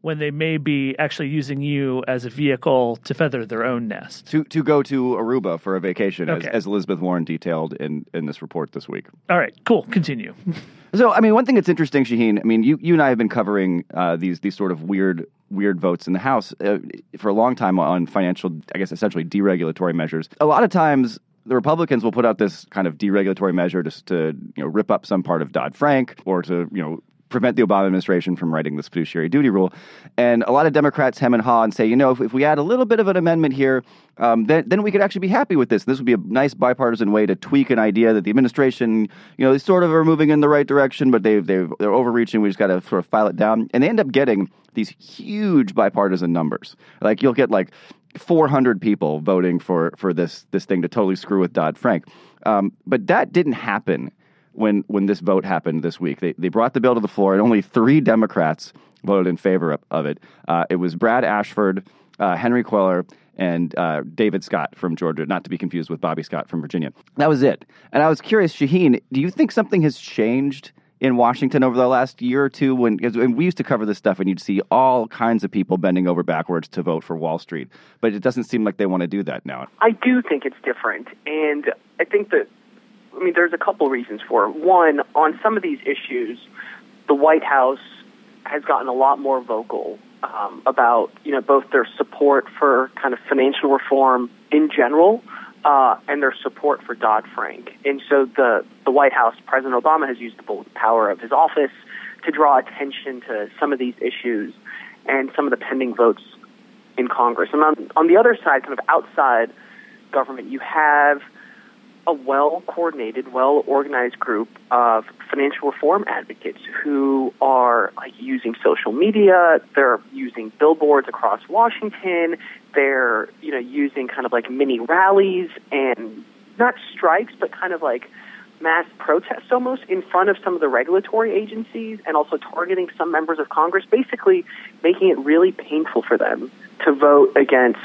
When they may be actually using you as a vehicle to feather their own nest. To to go to Aruba for a vacation, Okay. as, as Elizabeth Warren detailed in, in this report this week. All right, cool. Continue. So, I mean, one thing that's interesting, Shahien. I mean, you you and I have been covering uh, these these sort of weird weird votes in the House uh, for a long time on financial, I guess, essentially deregulatory measures. A lot of times. The Republicans will put out this kind of deregulatory measure just to you know rip up some part of Dodd Frank or to you know prevent the Obama administration from writing this fiduciary duty rule. And a lot of Democrats hem and haw and say, you know, if, if we add a little bit of an amendment here, um, then, then we could actually be happy with this. This would be a nice bipartisan way to tweak an idea that the administration, you know, they sort of are moving in the right direction, but they've, they've, they're overreaching. We just got to sort of file it down. And they end up getting these huge bipartisan numbers. Like you'll get like 400 people voting for, for this, this thing to totally screw with Dodd Frank. Um, but that didn't happen when when this vote happened this week. They they brought the bill to the floor, and only three Democrats voted in favor of, it. Uh, it was Brad Ashford, uh, Henry Cuellar, and uh, David Scott from Georgia, not to be confused with Bobby Scott from Virginia. That was it. And I was curious, Shahien, do you think something has changed? In Washington over the last year or two, when, when we used to cover this stuff, and you'd see all kinds of people bending over backwards to vote for Wall Street, but it doesn't seem like they want to do that now. I do think it's different, and I think that I mean there's a couple reasons for it. One, on some of these issues, the White House has gotten a lot more vocal um, about you know both their support for kind of financial reform in general. Uh, and their support for Dodd Frank. And so the, the White House, President Obama has used the power of his office to draw attention to some of these issues and some of the pending votes in Congress. And on, on the other side, kind of outside government, you have a well coordinated, well organized group of financial reform advocates who are like using social media, they're using billboards across Washington, they're, you know, using kind of like mini rallies and not strikes, but kind of like mass protests almost in front of some of the regulatory agencies and also targeting some members of Congress, basically making it really painful for them to vote against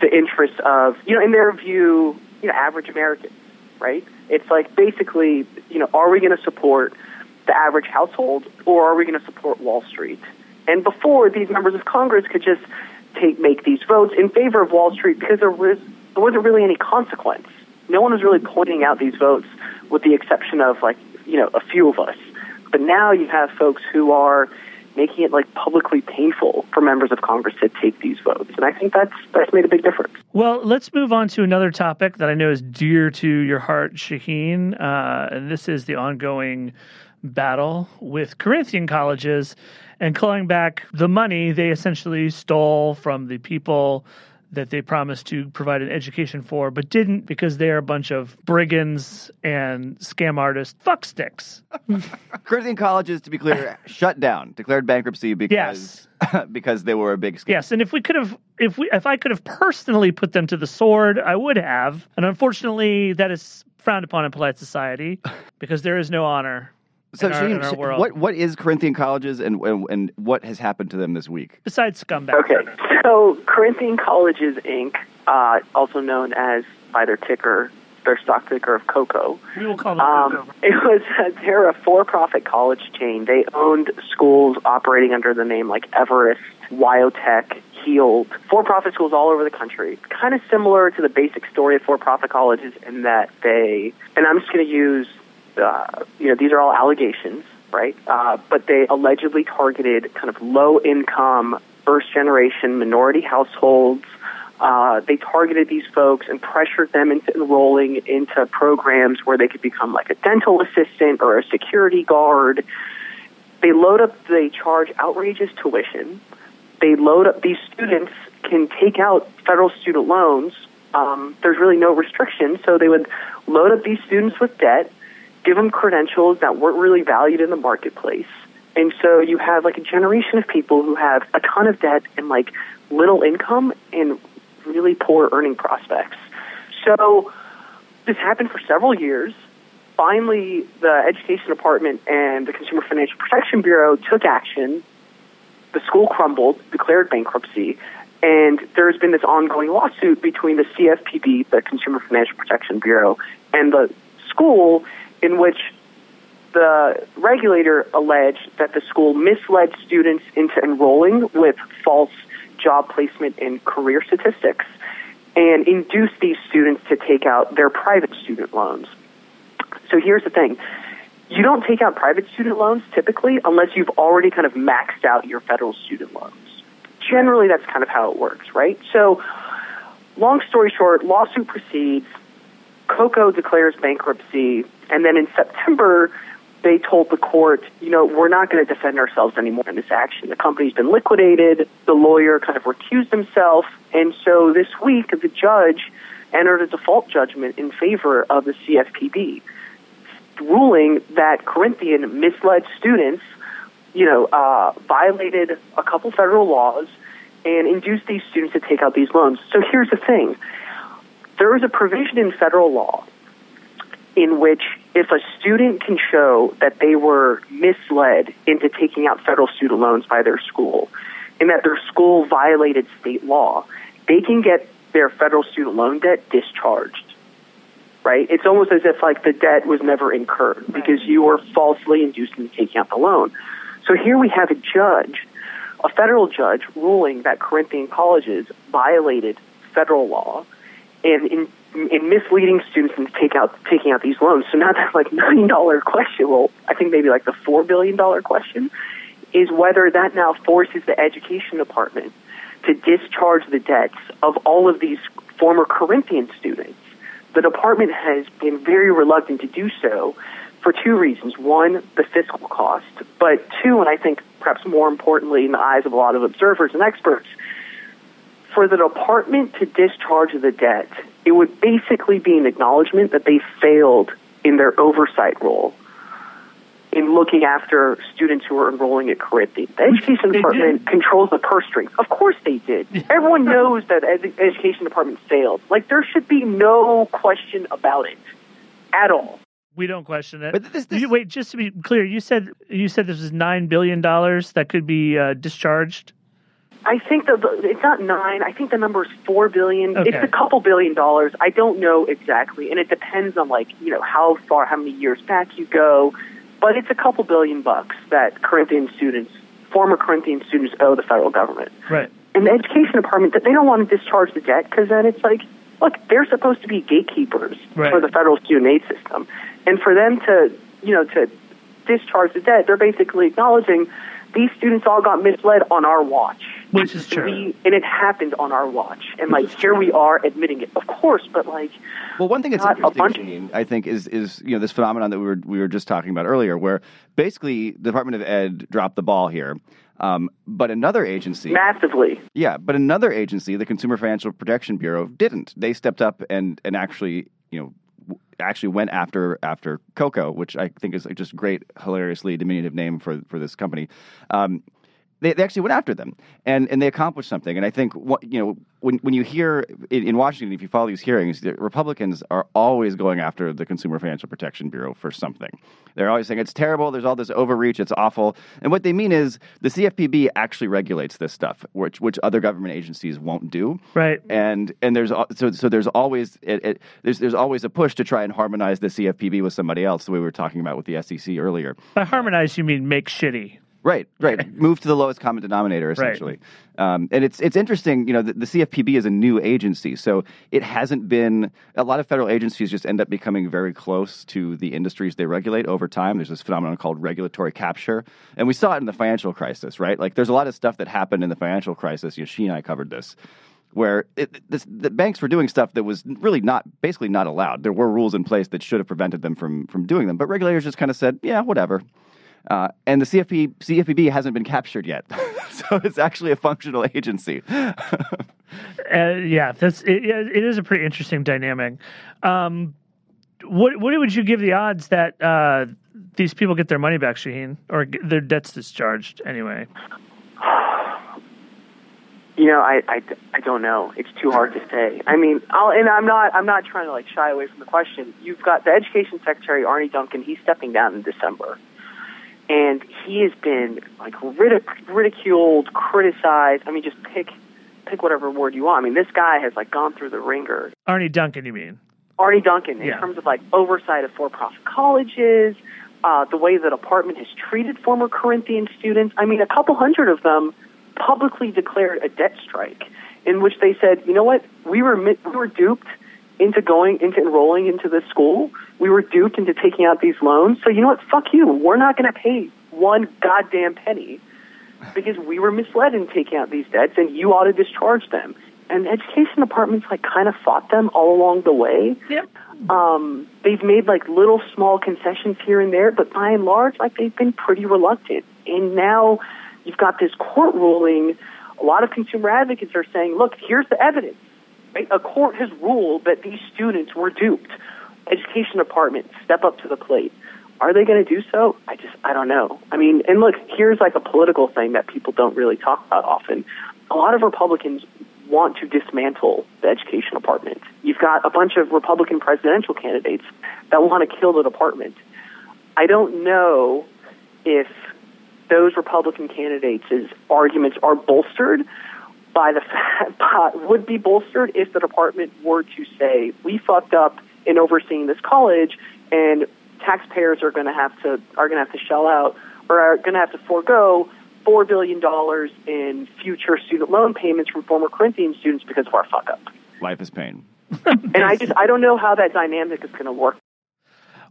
the interests of, you know, in their view, you know, average Americans, right? It's like basically, you know, are we going to support the average household or are we going to support Wall Street? And before, these members of Congress could just take make these votes in favor of Wall Street because there was there wasn't really any consequence. No one was really pointing out these votes, with the exception of like you know a few of us. But now you have folks who are making it like publicly painful for members of Congress to take these votes, and I think that's that's made a big difference. Well, let's move on to another topic that I know is dear to your heart, Shahien, uh, and this is the ongoing battle with Corinthian colleges and clawing back the money they essentially stole from the people that they promised to provide an education for, but didn't because they're a bunch of brigands and scam artists, fucksticks. Corinthian colleges, to be clear, shut down, declared bankruptcy because because they were a big scam. Yes, and if we could have, if we, if I could have personally put them to the sword, I would have. And unfortunately, that is frowned upon in polite society because there is no honor So, in, our, in our world. what what is Corinthian colleges and, and and what has happened to them this week? Besides scumbag. Okay, so Corinthian Colleges Inc., uh, also known as by their ticker, their stock ticker of COCO. We will call them Um, it was they're a for-profit college chain. They owned schools operating under the name like Everest, Wyotech, Heald, for-profit schools all over the country. Kind of similar to the basic story of for-profit colleges in that they, and I'm just going to use, uh, you know, these are all allegations, right? Uh, but they allegedly targeted kind of low-income, first-generation minority households. Uh, they targeted these folks and pressured them into enrolling into programs where they could become like a dental assistant or a security guard. They load up, they charge outrageous tuition. They load up, these students can take out federal student loans. Um, there's really no restrictions, so they would load up these students with debt, give them credentials that weren't really valued in the marketplace. And so you have like a generation of people who have a ton of debt and like little income and really poor earning prospects. So this happened for several years. Finally, the Education Department and the Consumer Financial Protection Bureau took action. The school crumbled, declared bankruptcy, and there's been this ongoing lawsuit between the CFPB, the Consumer Financial Protection Bureau, and the school, in which the regulator alleged that the school misled students into enrolling with false job placement and career statistics and induced these students to take out their private student loans. So here's the thing. You don't take out private student loans typically unless you've already kind of maxed out your federal student loans. Generally, that's kind of how it works, right? So, long story short, lawsuit proceeds. Coco declares bankruptcy, and then in September, they told the court, you know, we're not going to defend ourselves anymore in this action. The company's been liquidated. The lawyer kind of recused himself. And so this week, the judge entered a default judgment in favor of the CFPB, ruling that Corinthian misled students, you know, uh, violated a couple federal laws and induced these students to take out these loans. So here's the thing there is a provision in federal law in which if a student can show that they were misled into taking out federal student loans by their school and that their school violated state law, they can get their federal student loan debt discharged. Right? It's almost as if like the debt was never incurred because you were falsely induced into taking out the loan. So here we have a judge, a federal judge ruling that Corinthian colleges violated federal law and in in misleading students into take out taking out these loans. So now that like nine dollar question, well, I think maybe like the four billion dollar question is whether that now forces the education department to discharge the debts of all of these former Corinthian students. The department has been very reluctant to do so for two reasons. One, the fiscal cost, but two, and I think perhaps more importantly in the eyes of a lot of observers and experts, for the department to discharge the debt, it would basically be an acknowledgement that they failed in their oversight role in looking after students who are enrolling at Corinthian. The education department controls the purse strings. Of course they did. Everyone knows that the education department failed. Like there should be no question about it at all. We don't question it. But this, You- wait, just to be clear, you said you said this was nine billion dollars that could be uh, discharged. I think the, the it's not nine. I think the number is four billion. Okay. It's a couple billion dollars. I don't know exactly, and it depends on like you know how far, how many years back you go. But it's a couple billion bucks that Corinthian students, former Corinthian students, owe the federal government. Right. And the education department that they don't want to discharge the debt because then it's like, look, they're supposed to be gatekeepers Right. for the federal student aid system, and for them to you know to discharge the debt, they're basically acknowledging these students all got misled on our watch. Which is true. We, and it happened on our watch. And like here we are admitting it. Of course, but like Well, one thing that's interesting, bunch- Shane, I think, is is you know this phenomenon that we were we were just talking about earlier, where basically the Department of Ed dropped the ball here, um, but another agency, massively. yeah, but another agency, the Consumer Financial Protection Bureau, didn't. They stepped up and and actually you know w- actually went after after Coco, which I think is just great, hilariously diminutive name for for this company. Um, they, they actually went after them and, and they accomplished something. And I think what, you know when when you hear in, in Washington, if you follow these hearings, the Republicans are always going after the Consumer Financial Protection Bureau for something. They're always saying it's terrible. There's all this overreach. It's awful. And what they mean is the CFPB actually regulates this stuff, which which other government agencies won't do. Right. And and there's so so there's always it, it, there's there's always a push to try and harmonize the CFPB with somebody else, the way we were talking about with the SEC earlier. By harmonize, you mean make shitty. Right, right. Move to the lowest common denominator, essentially. Um, and it's it's interesting, you know, the, the CFPB is a new agency, so it hasn't been. A lot of federal agencies just end up becoming very close to the industries they regulate over time. There's this phenomenon called regulatory capture, and we saw it in the financial crisis, right? Like, there's a lot of stuff that happened in the financial crisis. You know, she and I covered this. Where it, this, the banks were doing stuff that was really not, basically not allowed. There were rules in place that should have prevented them from from doing them, but regulators just kind of said, "Yeah, whatever." Uh, and the CFP, CFPB hasn't been captured yet, so it's actually a functional agency. Uh, yeah, that's it, it is a pretty interesting dynamic. Um, what what would you give the odds that uh, these people get their money back, Shahien, or their debts discharged anyway? You know, I, I, I don't know. It's too hard to say. I mean, I'll, and I'm not I'm not trying to like shy away from the question. You've got the education secretary Arne Duncan. He's stepping down in December, and he has been like ridic- ridiculed, criticized. I mean, just pick pick whatever word you want. I mean, this guy has like gone through the ringer. Arne Duncan, you mean? Arne Duncan in Yeah. terms of like oversight of for-profit colleges, uh, the way that apartment has treated former Corinthian students. I mean, a couple hundred of them publicly declared a debt strike in which they said, you know what, we were we were duped into going into enrolling into this school. We were duped into taking out these loans. So you know what, fuck you. We're not going to pay one goddamn penny because we were misled in taking out these debts, and you ought to discharge them. And education departments like kind of fought them all along the way. Yep. Um, they've made like little small concessions here and there, but by and large, like they've been pretty reluctant. And now you've got this court ruling. A lot of consumer advocates are saying, look, here's the evidence. Right? A court has ruled that these students were duped. Education department, step up to the plate. Are they going to do so? I just, I don't know. I mean, and look, here's like a political thing that people don't really talk about often. A lot of Republicans want to dismantle the education department. You've got a bunch of Republican presidential candidates that want to kill the department. I don't know if those Republican candidates' arguments are bolstered by the fact, would be bolstered if the department were to say, we fucked up in overseeing this college and taxpayers are going to have to are going to have to shell out or are going to have to forego four billion dollars in future student loan payments from former Corinthian students because of our fuck up. Life is pain. and I just I don't know how that dynamic is going to work.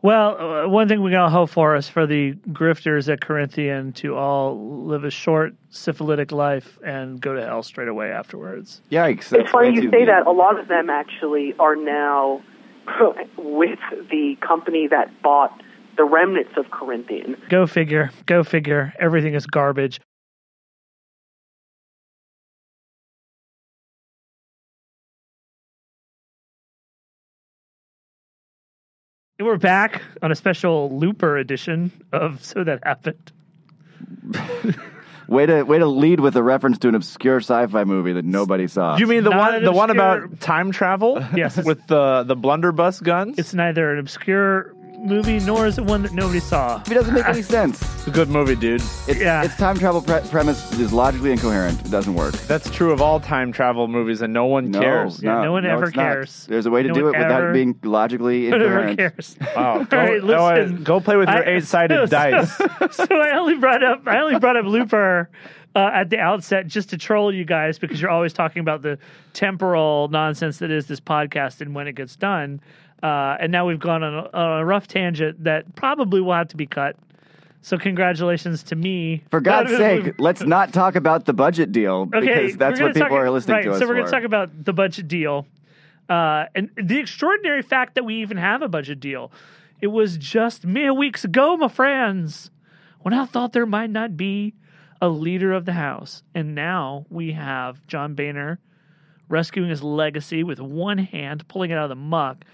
Well, uh, one thing we gotta hope for is for the grifters at Corinthian to all live a short syphilitic life and go to hell straight away afterwards. Yikes! It's funny you say that. A lot of them actually are now with the company that bought the remnants of Corinthian. Go figure. Go figure. Everything is garbage. And we're back on a special Looper edition of So That Happened. Way to way to lead with a reference to an obscure sci-fi movie that nobody saw. You mean the Not one an the one about time travel? Yes. with the the blunderbuss guns. It's neither an obscure movie nor is it one that nobody saw. It doesn't make any sense. It's a good movie, dude. It's, Yeah. its time travel pre- premise is logically incoherent. It doesn't work. That's true of all time travel movies, and no one No, cares. Yeah, no one ever it's not. cares. There's a way to No do one it without ever- being logically Whatever incoherent. cares. Wow. Go, All right, oh, listen. go play with your I- eight-sided dice. so I only brought up I only brought up Looper uh, at the outset just to troll you guys because you're always talking about the temporal nonsense that is this podcast and when it gets done. Uh, and now we've gone on a, on a rough tangent that probably will have to be cut. So congratulations to me. For God's sake, let's not talk about the budget deal Okay, because that's what people talk- are listening right, to us So we're going to talk about the budget deal, uh, and the extraordinary fact that we even have a budget deal. It was just mere weeks ago, my friends, when I thought there might not be a leader of the House, and now we have John Boehner rescuing his legacy with one hand, pulling it out of the muck,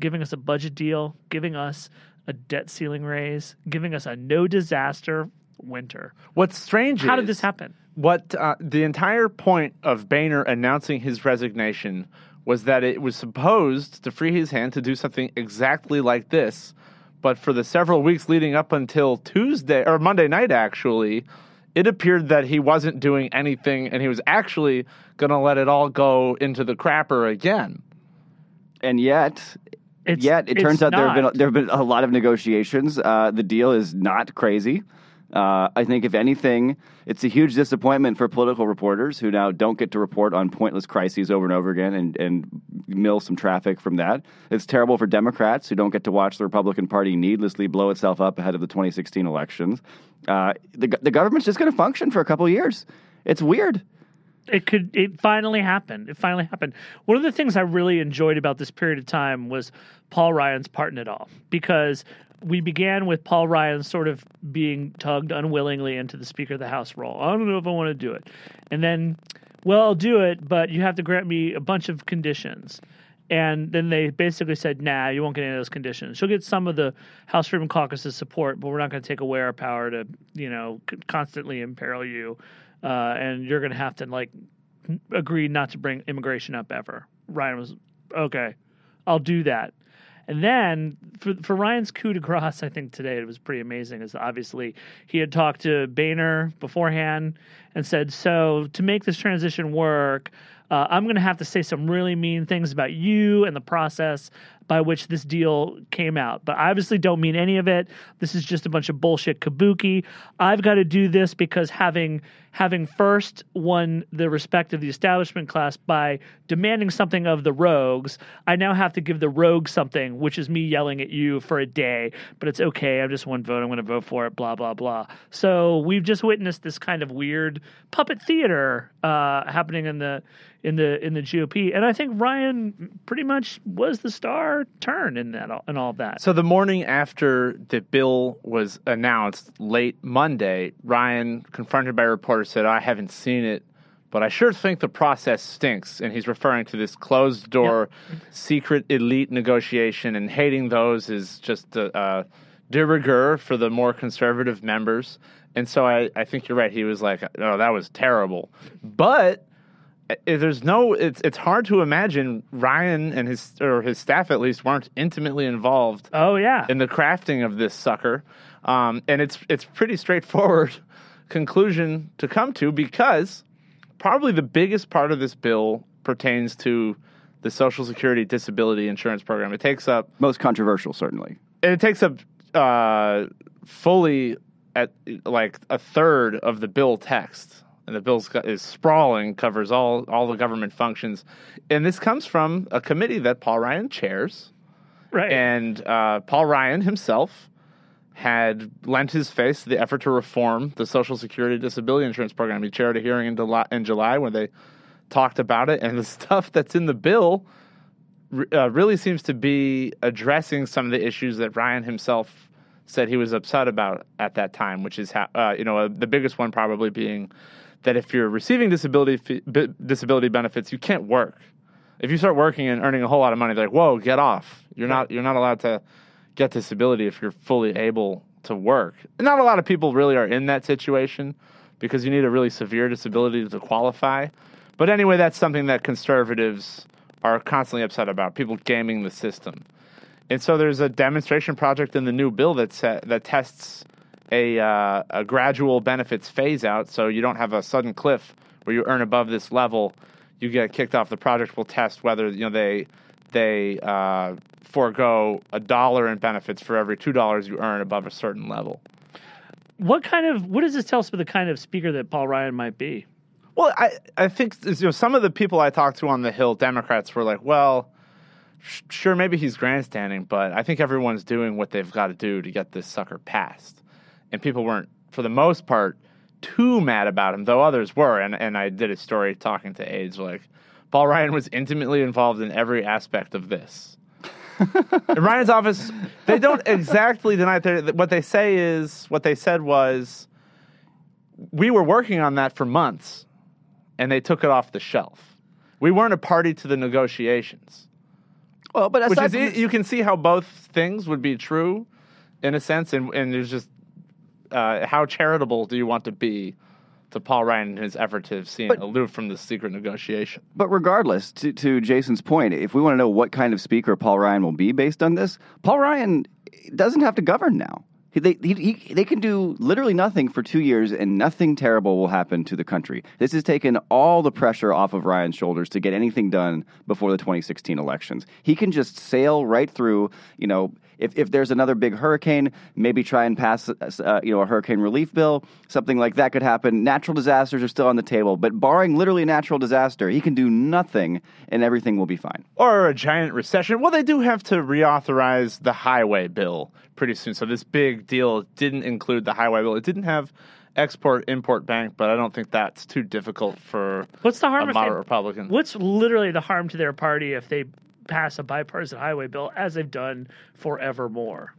giving us a budget deal, giving us a debt ceiling raise, giving us a no disaster winter. What's strange How is did this happen? What uh, the entire point of Boehner announcing his resignation was that it was supposed to free his hand to do something exactly like this, but for the several weeks leading up until Tuesday or Monday night, actually, it appeared that he wasn't doing anything, and he was actually going to let it all go into the crapper again. and yet, It's- yet it turns out there have been there have been a lot of negotiations. Uh, the deal is not crazy. Uh, I think, if anything, it's a huge disappointment for political reporters who now don't get to report on pointless crises over and over again and, and mill some traffic from that. It's terrible for Democrats who don't get to watch the Republican Party needlessly blow itself up ahead of the 2016 elections. Uh, the, the government's just going to function for a couple of years. It's weird. It could it finally happened. It finally happened. One of the things i really enjoyed about this period of time was paul ryan's part in it all because we began with paul ryan sort of being tugged unwillingly into the speaker of the house role. I don't know if i want to do it. And then well i'll do it but you have to grant me a bunch of conditions. And then they basically said, nah, you won't get any of those conditions. You'll get some of the House Freedom Caucus's support, but we're not going to take away our power to, you know, constantly imperil you. Uh, and you're going to have to, like, agree not to bring immigration up ever. Ryan was, okay, I'll do that. And then for for Ryan's coup de grace, I think today it was pretty amazing. Is obviously he had talked to Boehner beforehand and said, "So to make this transition work, uh, I'm going to have to say some really mean things about you and the process by which this deal came out. But I obviously don't mean any of it. This is just a bunch of bullshit kabuki. I've got to do this because having having first won the respect of the establishment class by demanding something of the rogues, I now have to give the rogues something, which is me yelling at you for a day. But it's okay. I'm just one vote. I'm going to vote for it. Blah blah blah. So we've just witnessed this kind of weird puppet theater uh, happening in the in the in the GOP, and I think Ryan pretty much was the star turn in that and all that. So the morning after the bill was announced, late Monday, Ryan, confronted by reporters, said, "I haven't seen it, but I sure think the process stinks." And he's referring to this closed door, secret elite negotiation, and hating those is just a, a de rigueur for the more conservative members. And so I, I think you're right. He was like, "Oh, that was terrible," but uh, there's no it's it's hard to imagine Ryan and his or his staff at least weren't intimately involved. Oh yeah, in the crafting of this sucker, um, and it's it's pretty straightforward conclusion to come to because probably the biggest part of this bill pertains to the Social Security Disability Insurance Program. It takes up most controversial, certainly. and It takes up uh, fully at like a third of the bill text and the bill is sprawling, covers all all the government functions, and this comes from a committee that Paul Ryan chairs, right? And uh, Paul Ryan himself had lent his face to the effort to reform the Social Security Disability Insurance Program. He chaired a hearing in July, in July when they talked about it, and the stuff that's in the bill uh, really seems to be addressing some of the issues that Ryan himself said he was upset about at that time, which is how, uh, you know, uh, the biggest one probably being that if you're receiving disability disability benefits, you can't work. If you start working and earning a whole lot of money, they're like, "Whoa, get off! You're not you're not allowed to get disability if you're fully able to work." Not a lot of people really are in that situation because you need a really severe disability to qualify. But anyway, that's something that conservatives are constantly upset about. People gaming the system. And so there's a demonstration project in the new bill that that tests a uh, a gradual benefits phase out, so you don't have a sudden cliff where you earn above this level, you get kicked off the project. Will test whether you know they they uh, forego a dollar in benefits for every two dollars you earn above a certain level. What kind of what does this tell us about the kind of speaker that Paul Ryan might be? Well, I I think you know some of the people I talked to on the Hill, Democrats, were like, well. Sure, maybe he's grandstanding, but I think everyone's doing what they've got to do to get this sucker passed and people weren't, for the most part, too mad about him, though others were. And and I did a story talking to aides like Paul Ryan was intimately involved in every aspect of this. in Ryan's office, they don't exactly deny it. What they say is what they said was we were working on that for months, and they took it off the shelf. We weren't a party to the negotiations. Well, but which is, you can see how both things would be true in a sense, and, and there's just uh, how charitable do you want to be to Paul Ryan in his effort to seem but, aloof from the secret negotiation? But regardless, to, to Jason's point, if we want to know what kind of speaker Paul Ryan will be based on this, Paul Ryan doesn't have to govern now. They, he, he, they can do literally nothing for two years and nothing terrible will happen to the country. This has taken all the pressure off of Ryan's shoulders to get anything done before the 2016 elections. He can just sail right through, you know, if, if there's another big hurricane, maybe try and pass uh, you know a hurricane relief bill. Something like that could happen. Natural disasters are still on the table, but barring literally a natural disaster, he can do nothing, and everything will be fine. Or a giant recession. Well, they do have to reauthorize the highway bill pretty soon. So this big deal didn't include the highway bill. It didn't have export import bank, but I don't think that's too difficult for what's the harm a moderate Republican. What's literally the harm to their party if they pass a bipartisan highway bill as they've done forevermore.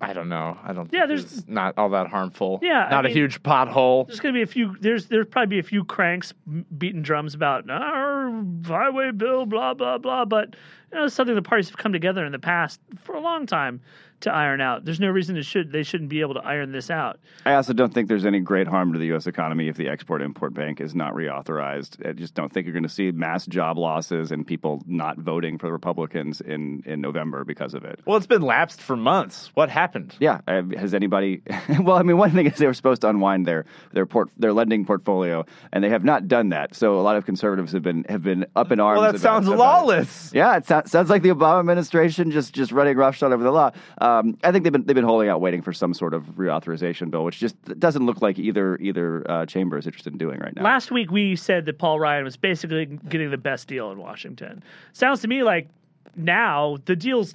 I don't know. I don't. Yeah, there's not all that harmful. Yeah, not I a mean, huge pothole. There's gonna be a few. There's there's probably be a few cranks beating drums about our highway bill, blah blah blah. But you know, it's something the parties have come together in the past for a long time to iron out. There's no reason it should they shouldn't be able to iron this out. I also don't think there's any great harm to the U.S. economy if the Export Import Bank is not reauthorized. I just don't think you're going to see mass job losses and people not voting for the Republicans in, in November because of it. Well, it's been lapsed for months. What happened? Yeah, has anybody? well, I mean, one thing is they were supposed to unwind their their port their lending portfolio, and they have not done that. So a lot of conservatives have been have been up in arms. Well, that about- sounds about it. lawless. Yeah, it so- sounds like the Obama administration just just running roughshod over the law. Um, I think they've been they've been holding out, waiting for some sort of reauthorization bill, which just doesn't look like either either uh, chamber is interested in doing right now. Last week we said that Paul Ryan was basically getting the best deal in Washington. Sounds to me like now the deal's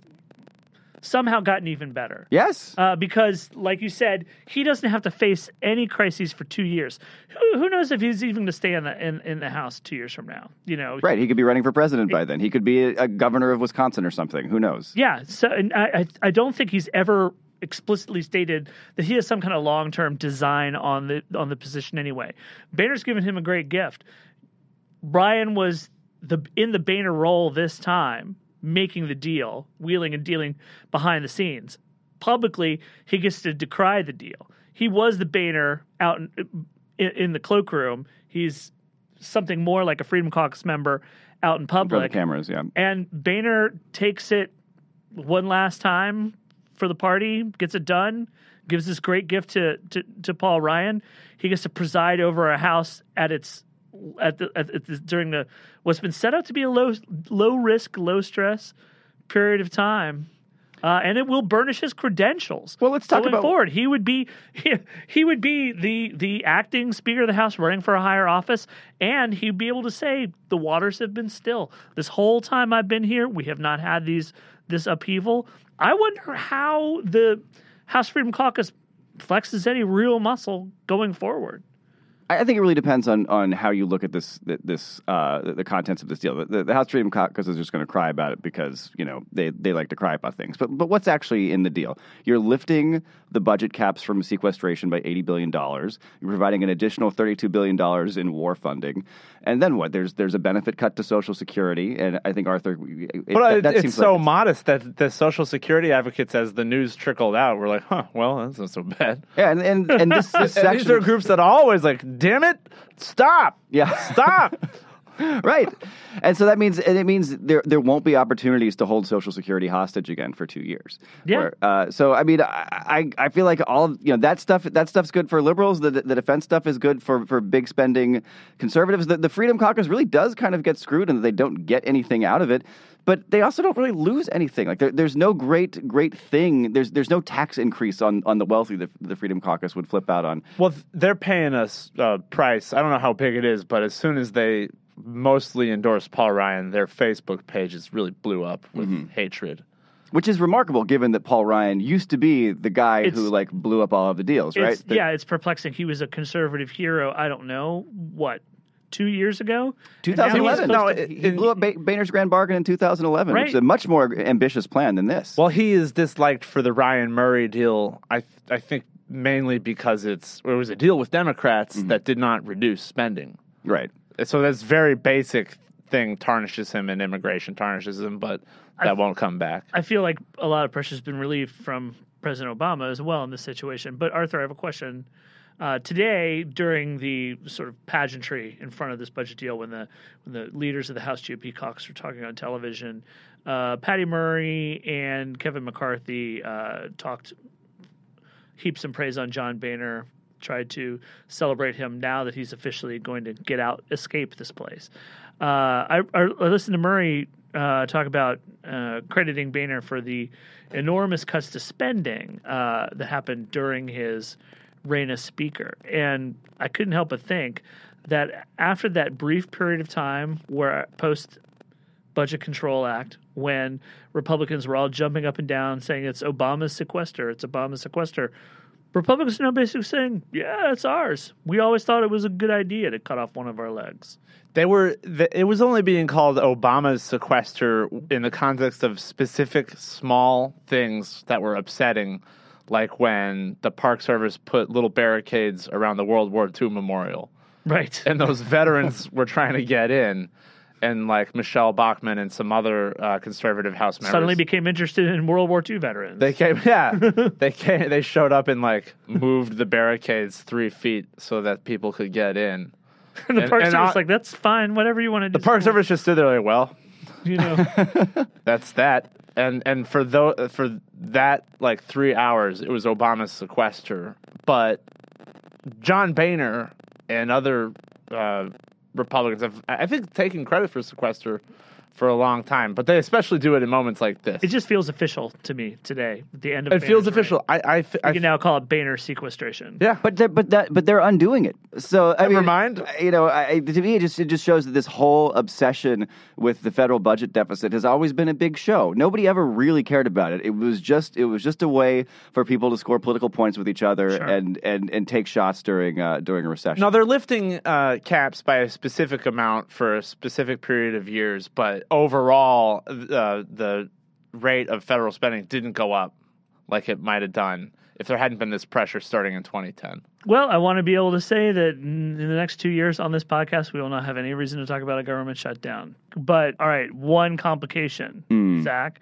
somehow gotten even better. yes, Uh, because, like you said, he doesn't have to face any crises for two years. Who, who knows if he's even going to stay in the in, in the House two years from now? You know, right. He could be running for president by then. He could be a, a governor of Wisconsin or something. Who knows? Yeah. So, and I, I I don't think he's ever explicitly stated that he has some kind of long term design on the on the position anyway. Boehner's given him a great gift. Ryan was the in the Boehner role this time, making the deal, wheeling and dealing behind the scenes. Publicly, he gets to decry the deal. He was the Boehner out in, in, in the cloakroom. He's something more like a Freedom Caucus member out in public. the cameras, yeah. And Boehner takes it one last time for the party, gets it done, gives this great gift to, to, to Paul Ryan. He gets to preside over a house at its at the, at the during the what's been set out to be a low low risk, low stress period of time. Uh, and it will burnish his credentials. Well, let's talk going about- forward. He would be he, he would be the the acting Speaker of the House, running for a higher office, and he'd be able to say the waters have been still this whole time I've been here. We have not had these this upheaval. I wonder how the House Freedom Caucus flexes any real muscle going forward. I think it really depends on, on how you look at this this uh, the, contents of this deal. The, the House Freedom Caucus is just going to cry about it because you know they, they like to cry about things. But but what's actually in the deal? You're lifting the budget caps from sequestration by eighty billion dollars. You're providing an additional thirty two billion dollars in war funding, and then what? There's there's a benefit cut to Social Security, and I think Arthur. It, But that- that it's so like modest that the Social Security advocates, as the news trickled out, were like, "Huh, well, that's not so bad." yeah, and and, and this, this section these are groups that always like, "Damn it, stop, yeah stop." right. And so that means and it means there there won't be opportunities to hold Social Security hostage again for two years. Yeah. Where, uh, so I mean, I, I I feel like all of, you know that stuff that stuff's good for liberals. The the defense stuff is good for for big spending conservatives. The, the Freedom Caucus really does kind of get screwed, and they don't get anything out of it. But they also don't really lose anything. Like there, there's no great great thing. There's there's no tax increase on on the wealthy that the Freedom Caucus would flip out on. Well, they're paying us a price. I don't know how big it is, but as soon as they mostly endorsed Paul Ryan, their Facebook pages really blew up with Mm-hmm. hatred. Which is remarkable, given that Paul Ryan used to be the guy It's- who like blew up all of the deals, right? It's, yeah, it's perplexing. He was a conservative hero. I don't know what two years ago. And now he's 2011. supposed No, to- he blew up ba- Boehner's Grand Bargain in 2011, which is a much more ambitious plan than this. Well, he is disliked for the Ryan Murray deal. I I think mainly because it's it was a deal with Democrats Mm-hmm. that did not reduce spending. right. So that's very basic thing tarnishes him and immigration tarnishes him, but that won't come back. I feel like a lot of pressure's been relieved from President Obama as well in this situation. But Arthur, I have a question. Uh, today, during the sort of pageantry in front of this budget deal, when the when the leaders of the House GOP caucus were talking on television, uh, Patty Murray and Kevin McCarthy uh, talked heaps and praise on John Boehner. Tried to celebrate him now that he's officially going to get out, escape this place. Uh, I, I listened to Murray uh, talk about uh, crediting Boehner for the enormous cuts to spending uh, that happened during his reign as Speaker, and I couldn't help but think that after that brief period of time where post Budget Control Act when Republicans were all jumping up and down saying it's Obama's sequester, it's Obama's sequester. Republicans are now basically saying, yeah, it's ours. We always thought it was a good idea to cut off one of our legs. They were. It was only being called Obama's sequester in the context of specific small things that were upsetting, like when the Park Service put little barricades around the World War II memorial, Right. and those veterans were trying to get in, and like Michelle Bachmann and some other uh, conservative House members Suddenly became interested in World War II veterans. They came, yeah. they came. They showed up and like moved the barricades three feet so that people could get in. and the and- Park and Service I- like, that's fine, whatever you want to do. The Park Service just stood there like, well, you know, that's that. And and for tho- for that like three hours, it was Obama's sequester. But John Boehner and other uh, Republicans have, I think, taken credit for sequester for a long time. But they especially do it in moments like this. it just feels official to me today. At the end of It feels Boehner's reign. official. I I, th- We can now call it Boehner sequestration. yeah. But they're, but that but they're undoing it. So I Never mean, mind. You know, I, to me, it just it just shows that this whole obsession with the federal budget deficit has always been a big show. Nobody ever really cared about it. It was just it was just a way for people to score political points with each other Sure. and, and and take shots during uh, during a recession. Now they're lifting uh, caps by a specific amount for a specific period of years, but overall, uh, the rate of federal spending didn't go up like it might have done if there hadn't been this pressure starting in 2010. Well, I want to be able to say that in in the next two years on this podcast, we will not have any reason to talk about a government shutdown. But all right, one complication, Zach.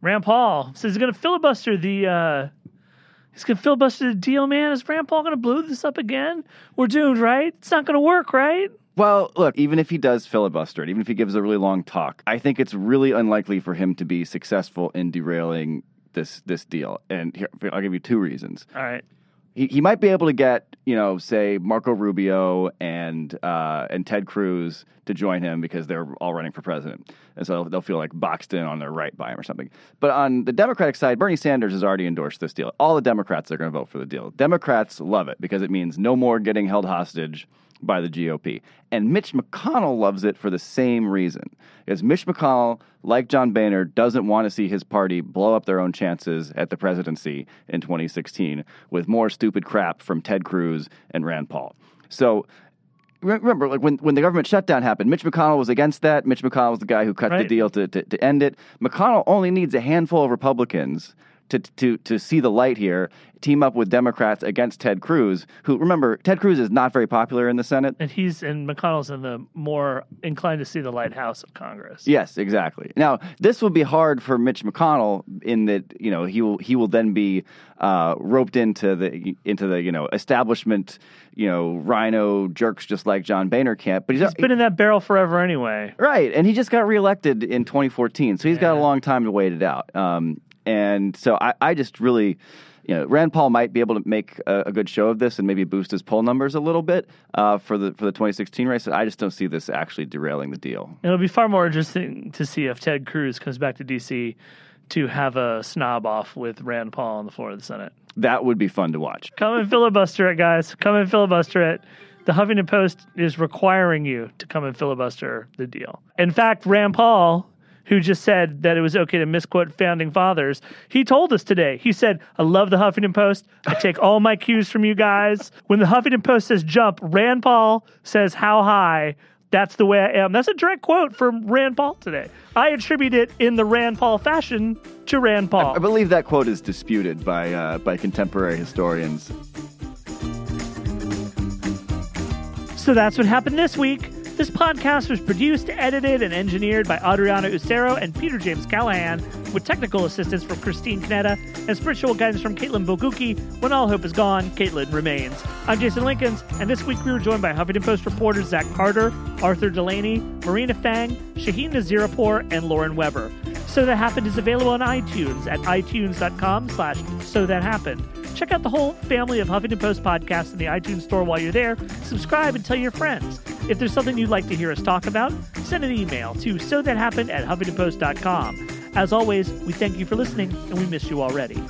Rand Paul says he's going to filibuster the. Uh, he's going to filibuster the deal, man. Is Rand Paul going to blow this up again? We're doomed, right? It's not going to work, right? Well, look, even if he does filibuster it, even if he gives a really long talk, I think it's really unlikely for him to be successful in derailing this this deal. And here, I'll give you two reasons. All right. he, he might be able to get you know say Marco Rubio and uh, and Ted Cruz to join him because they're all running for president, and so they'll feel like boxed in on their right by him or something. But on the Democratic side, Bernie Sanders has already endorsed this deal. All the Democrats are going to vote for the deal. Democrats love it because it means no more getting held hostage by the GOP. And Mitch McConnell loves it for the same reason. Because Mitch McConnell, like John Boehner, doesn't want to see his party blow up their own chances at the presidency in 2016 with more stupid crap from Ted Cruz and Rand Paul. So remember, like when, when the government shutdown happened, Mitch McConnell was against that. Mitch McConnell was the guy who cut the deal to, to, to end it. McConnell only needs a handful of Republicans to, to, to see the light here, team up with Democrats against Ted Cruz, who, remember, Ted Cruz is not very popular in the Senate. And he's and McConnell's in the more inclined to see the lighthouse of Congress. Yes, exactly. Now, this will be hard for Mitch McConnell in that you know he will he will then be uh, roped into the into the you know establishment you know rhino jerks just like John Boehner camp. But he's, He's been in that barrel forever anyway. right, and he just got reelected in 2014, so he's got a long time to wait it out. Um, and so I, I just really. You know, Rand Paul might be able to make a, a good show of this and maybe boost his poll numbers a little bit uh, for the for the 2016 race. I just don't see this actually derailing the deal. It'll be far more interesting to see if Ted Cruz comes back to D.C. to have a snob off with Rand Paul on the floor of the Senate. That would be fun to watch. Come and filibuster it, guys. Come and filibuster it. The Huffington Post is requiring you to come and filibuster the deal. In fact, Rand Paul, who just said that it was okay to misquote founding fathers, he told us today. He said, I love the Huffington Post. I take all my cues from you guys. When the Huffington Post says jump, Rand Paul says how high. That's the way I am. That's a direct quote from Rand Paul today. I attribute it in the Rand Paul fashion to Rand Paul. I believe that quote is disputed by uh, by contemporary historians. So that's what happened this week. This podcast was produced, edited, and engineered by Adriana Usero and Peter James Callahan, with technical assistance from Christine Conetta and spiritual guidance from Caitlin Bogucki. When all hope is gone, Caitlin remains. I'm Jason Linkins, and this week we were joined by Huffington Post reporters Zach Carter, Arthur Delaney, Marina Fang, Shahien Nasiripour, and Lauren Weber. So That Happened is available on iTunes at itunes.com slash so that happened. Check out the whole family of Huffington Post podcasts in the iTunes store while you're there. Subscribe and tell your friends. If there's something you'd like to hear us talk about, send an email to so that happened at huffingtonpost.com. As always, we thank you for listening and we miss you already.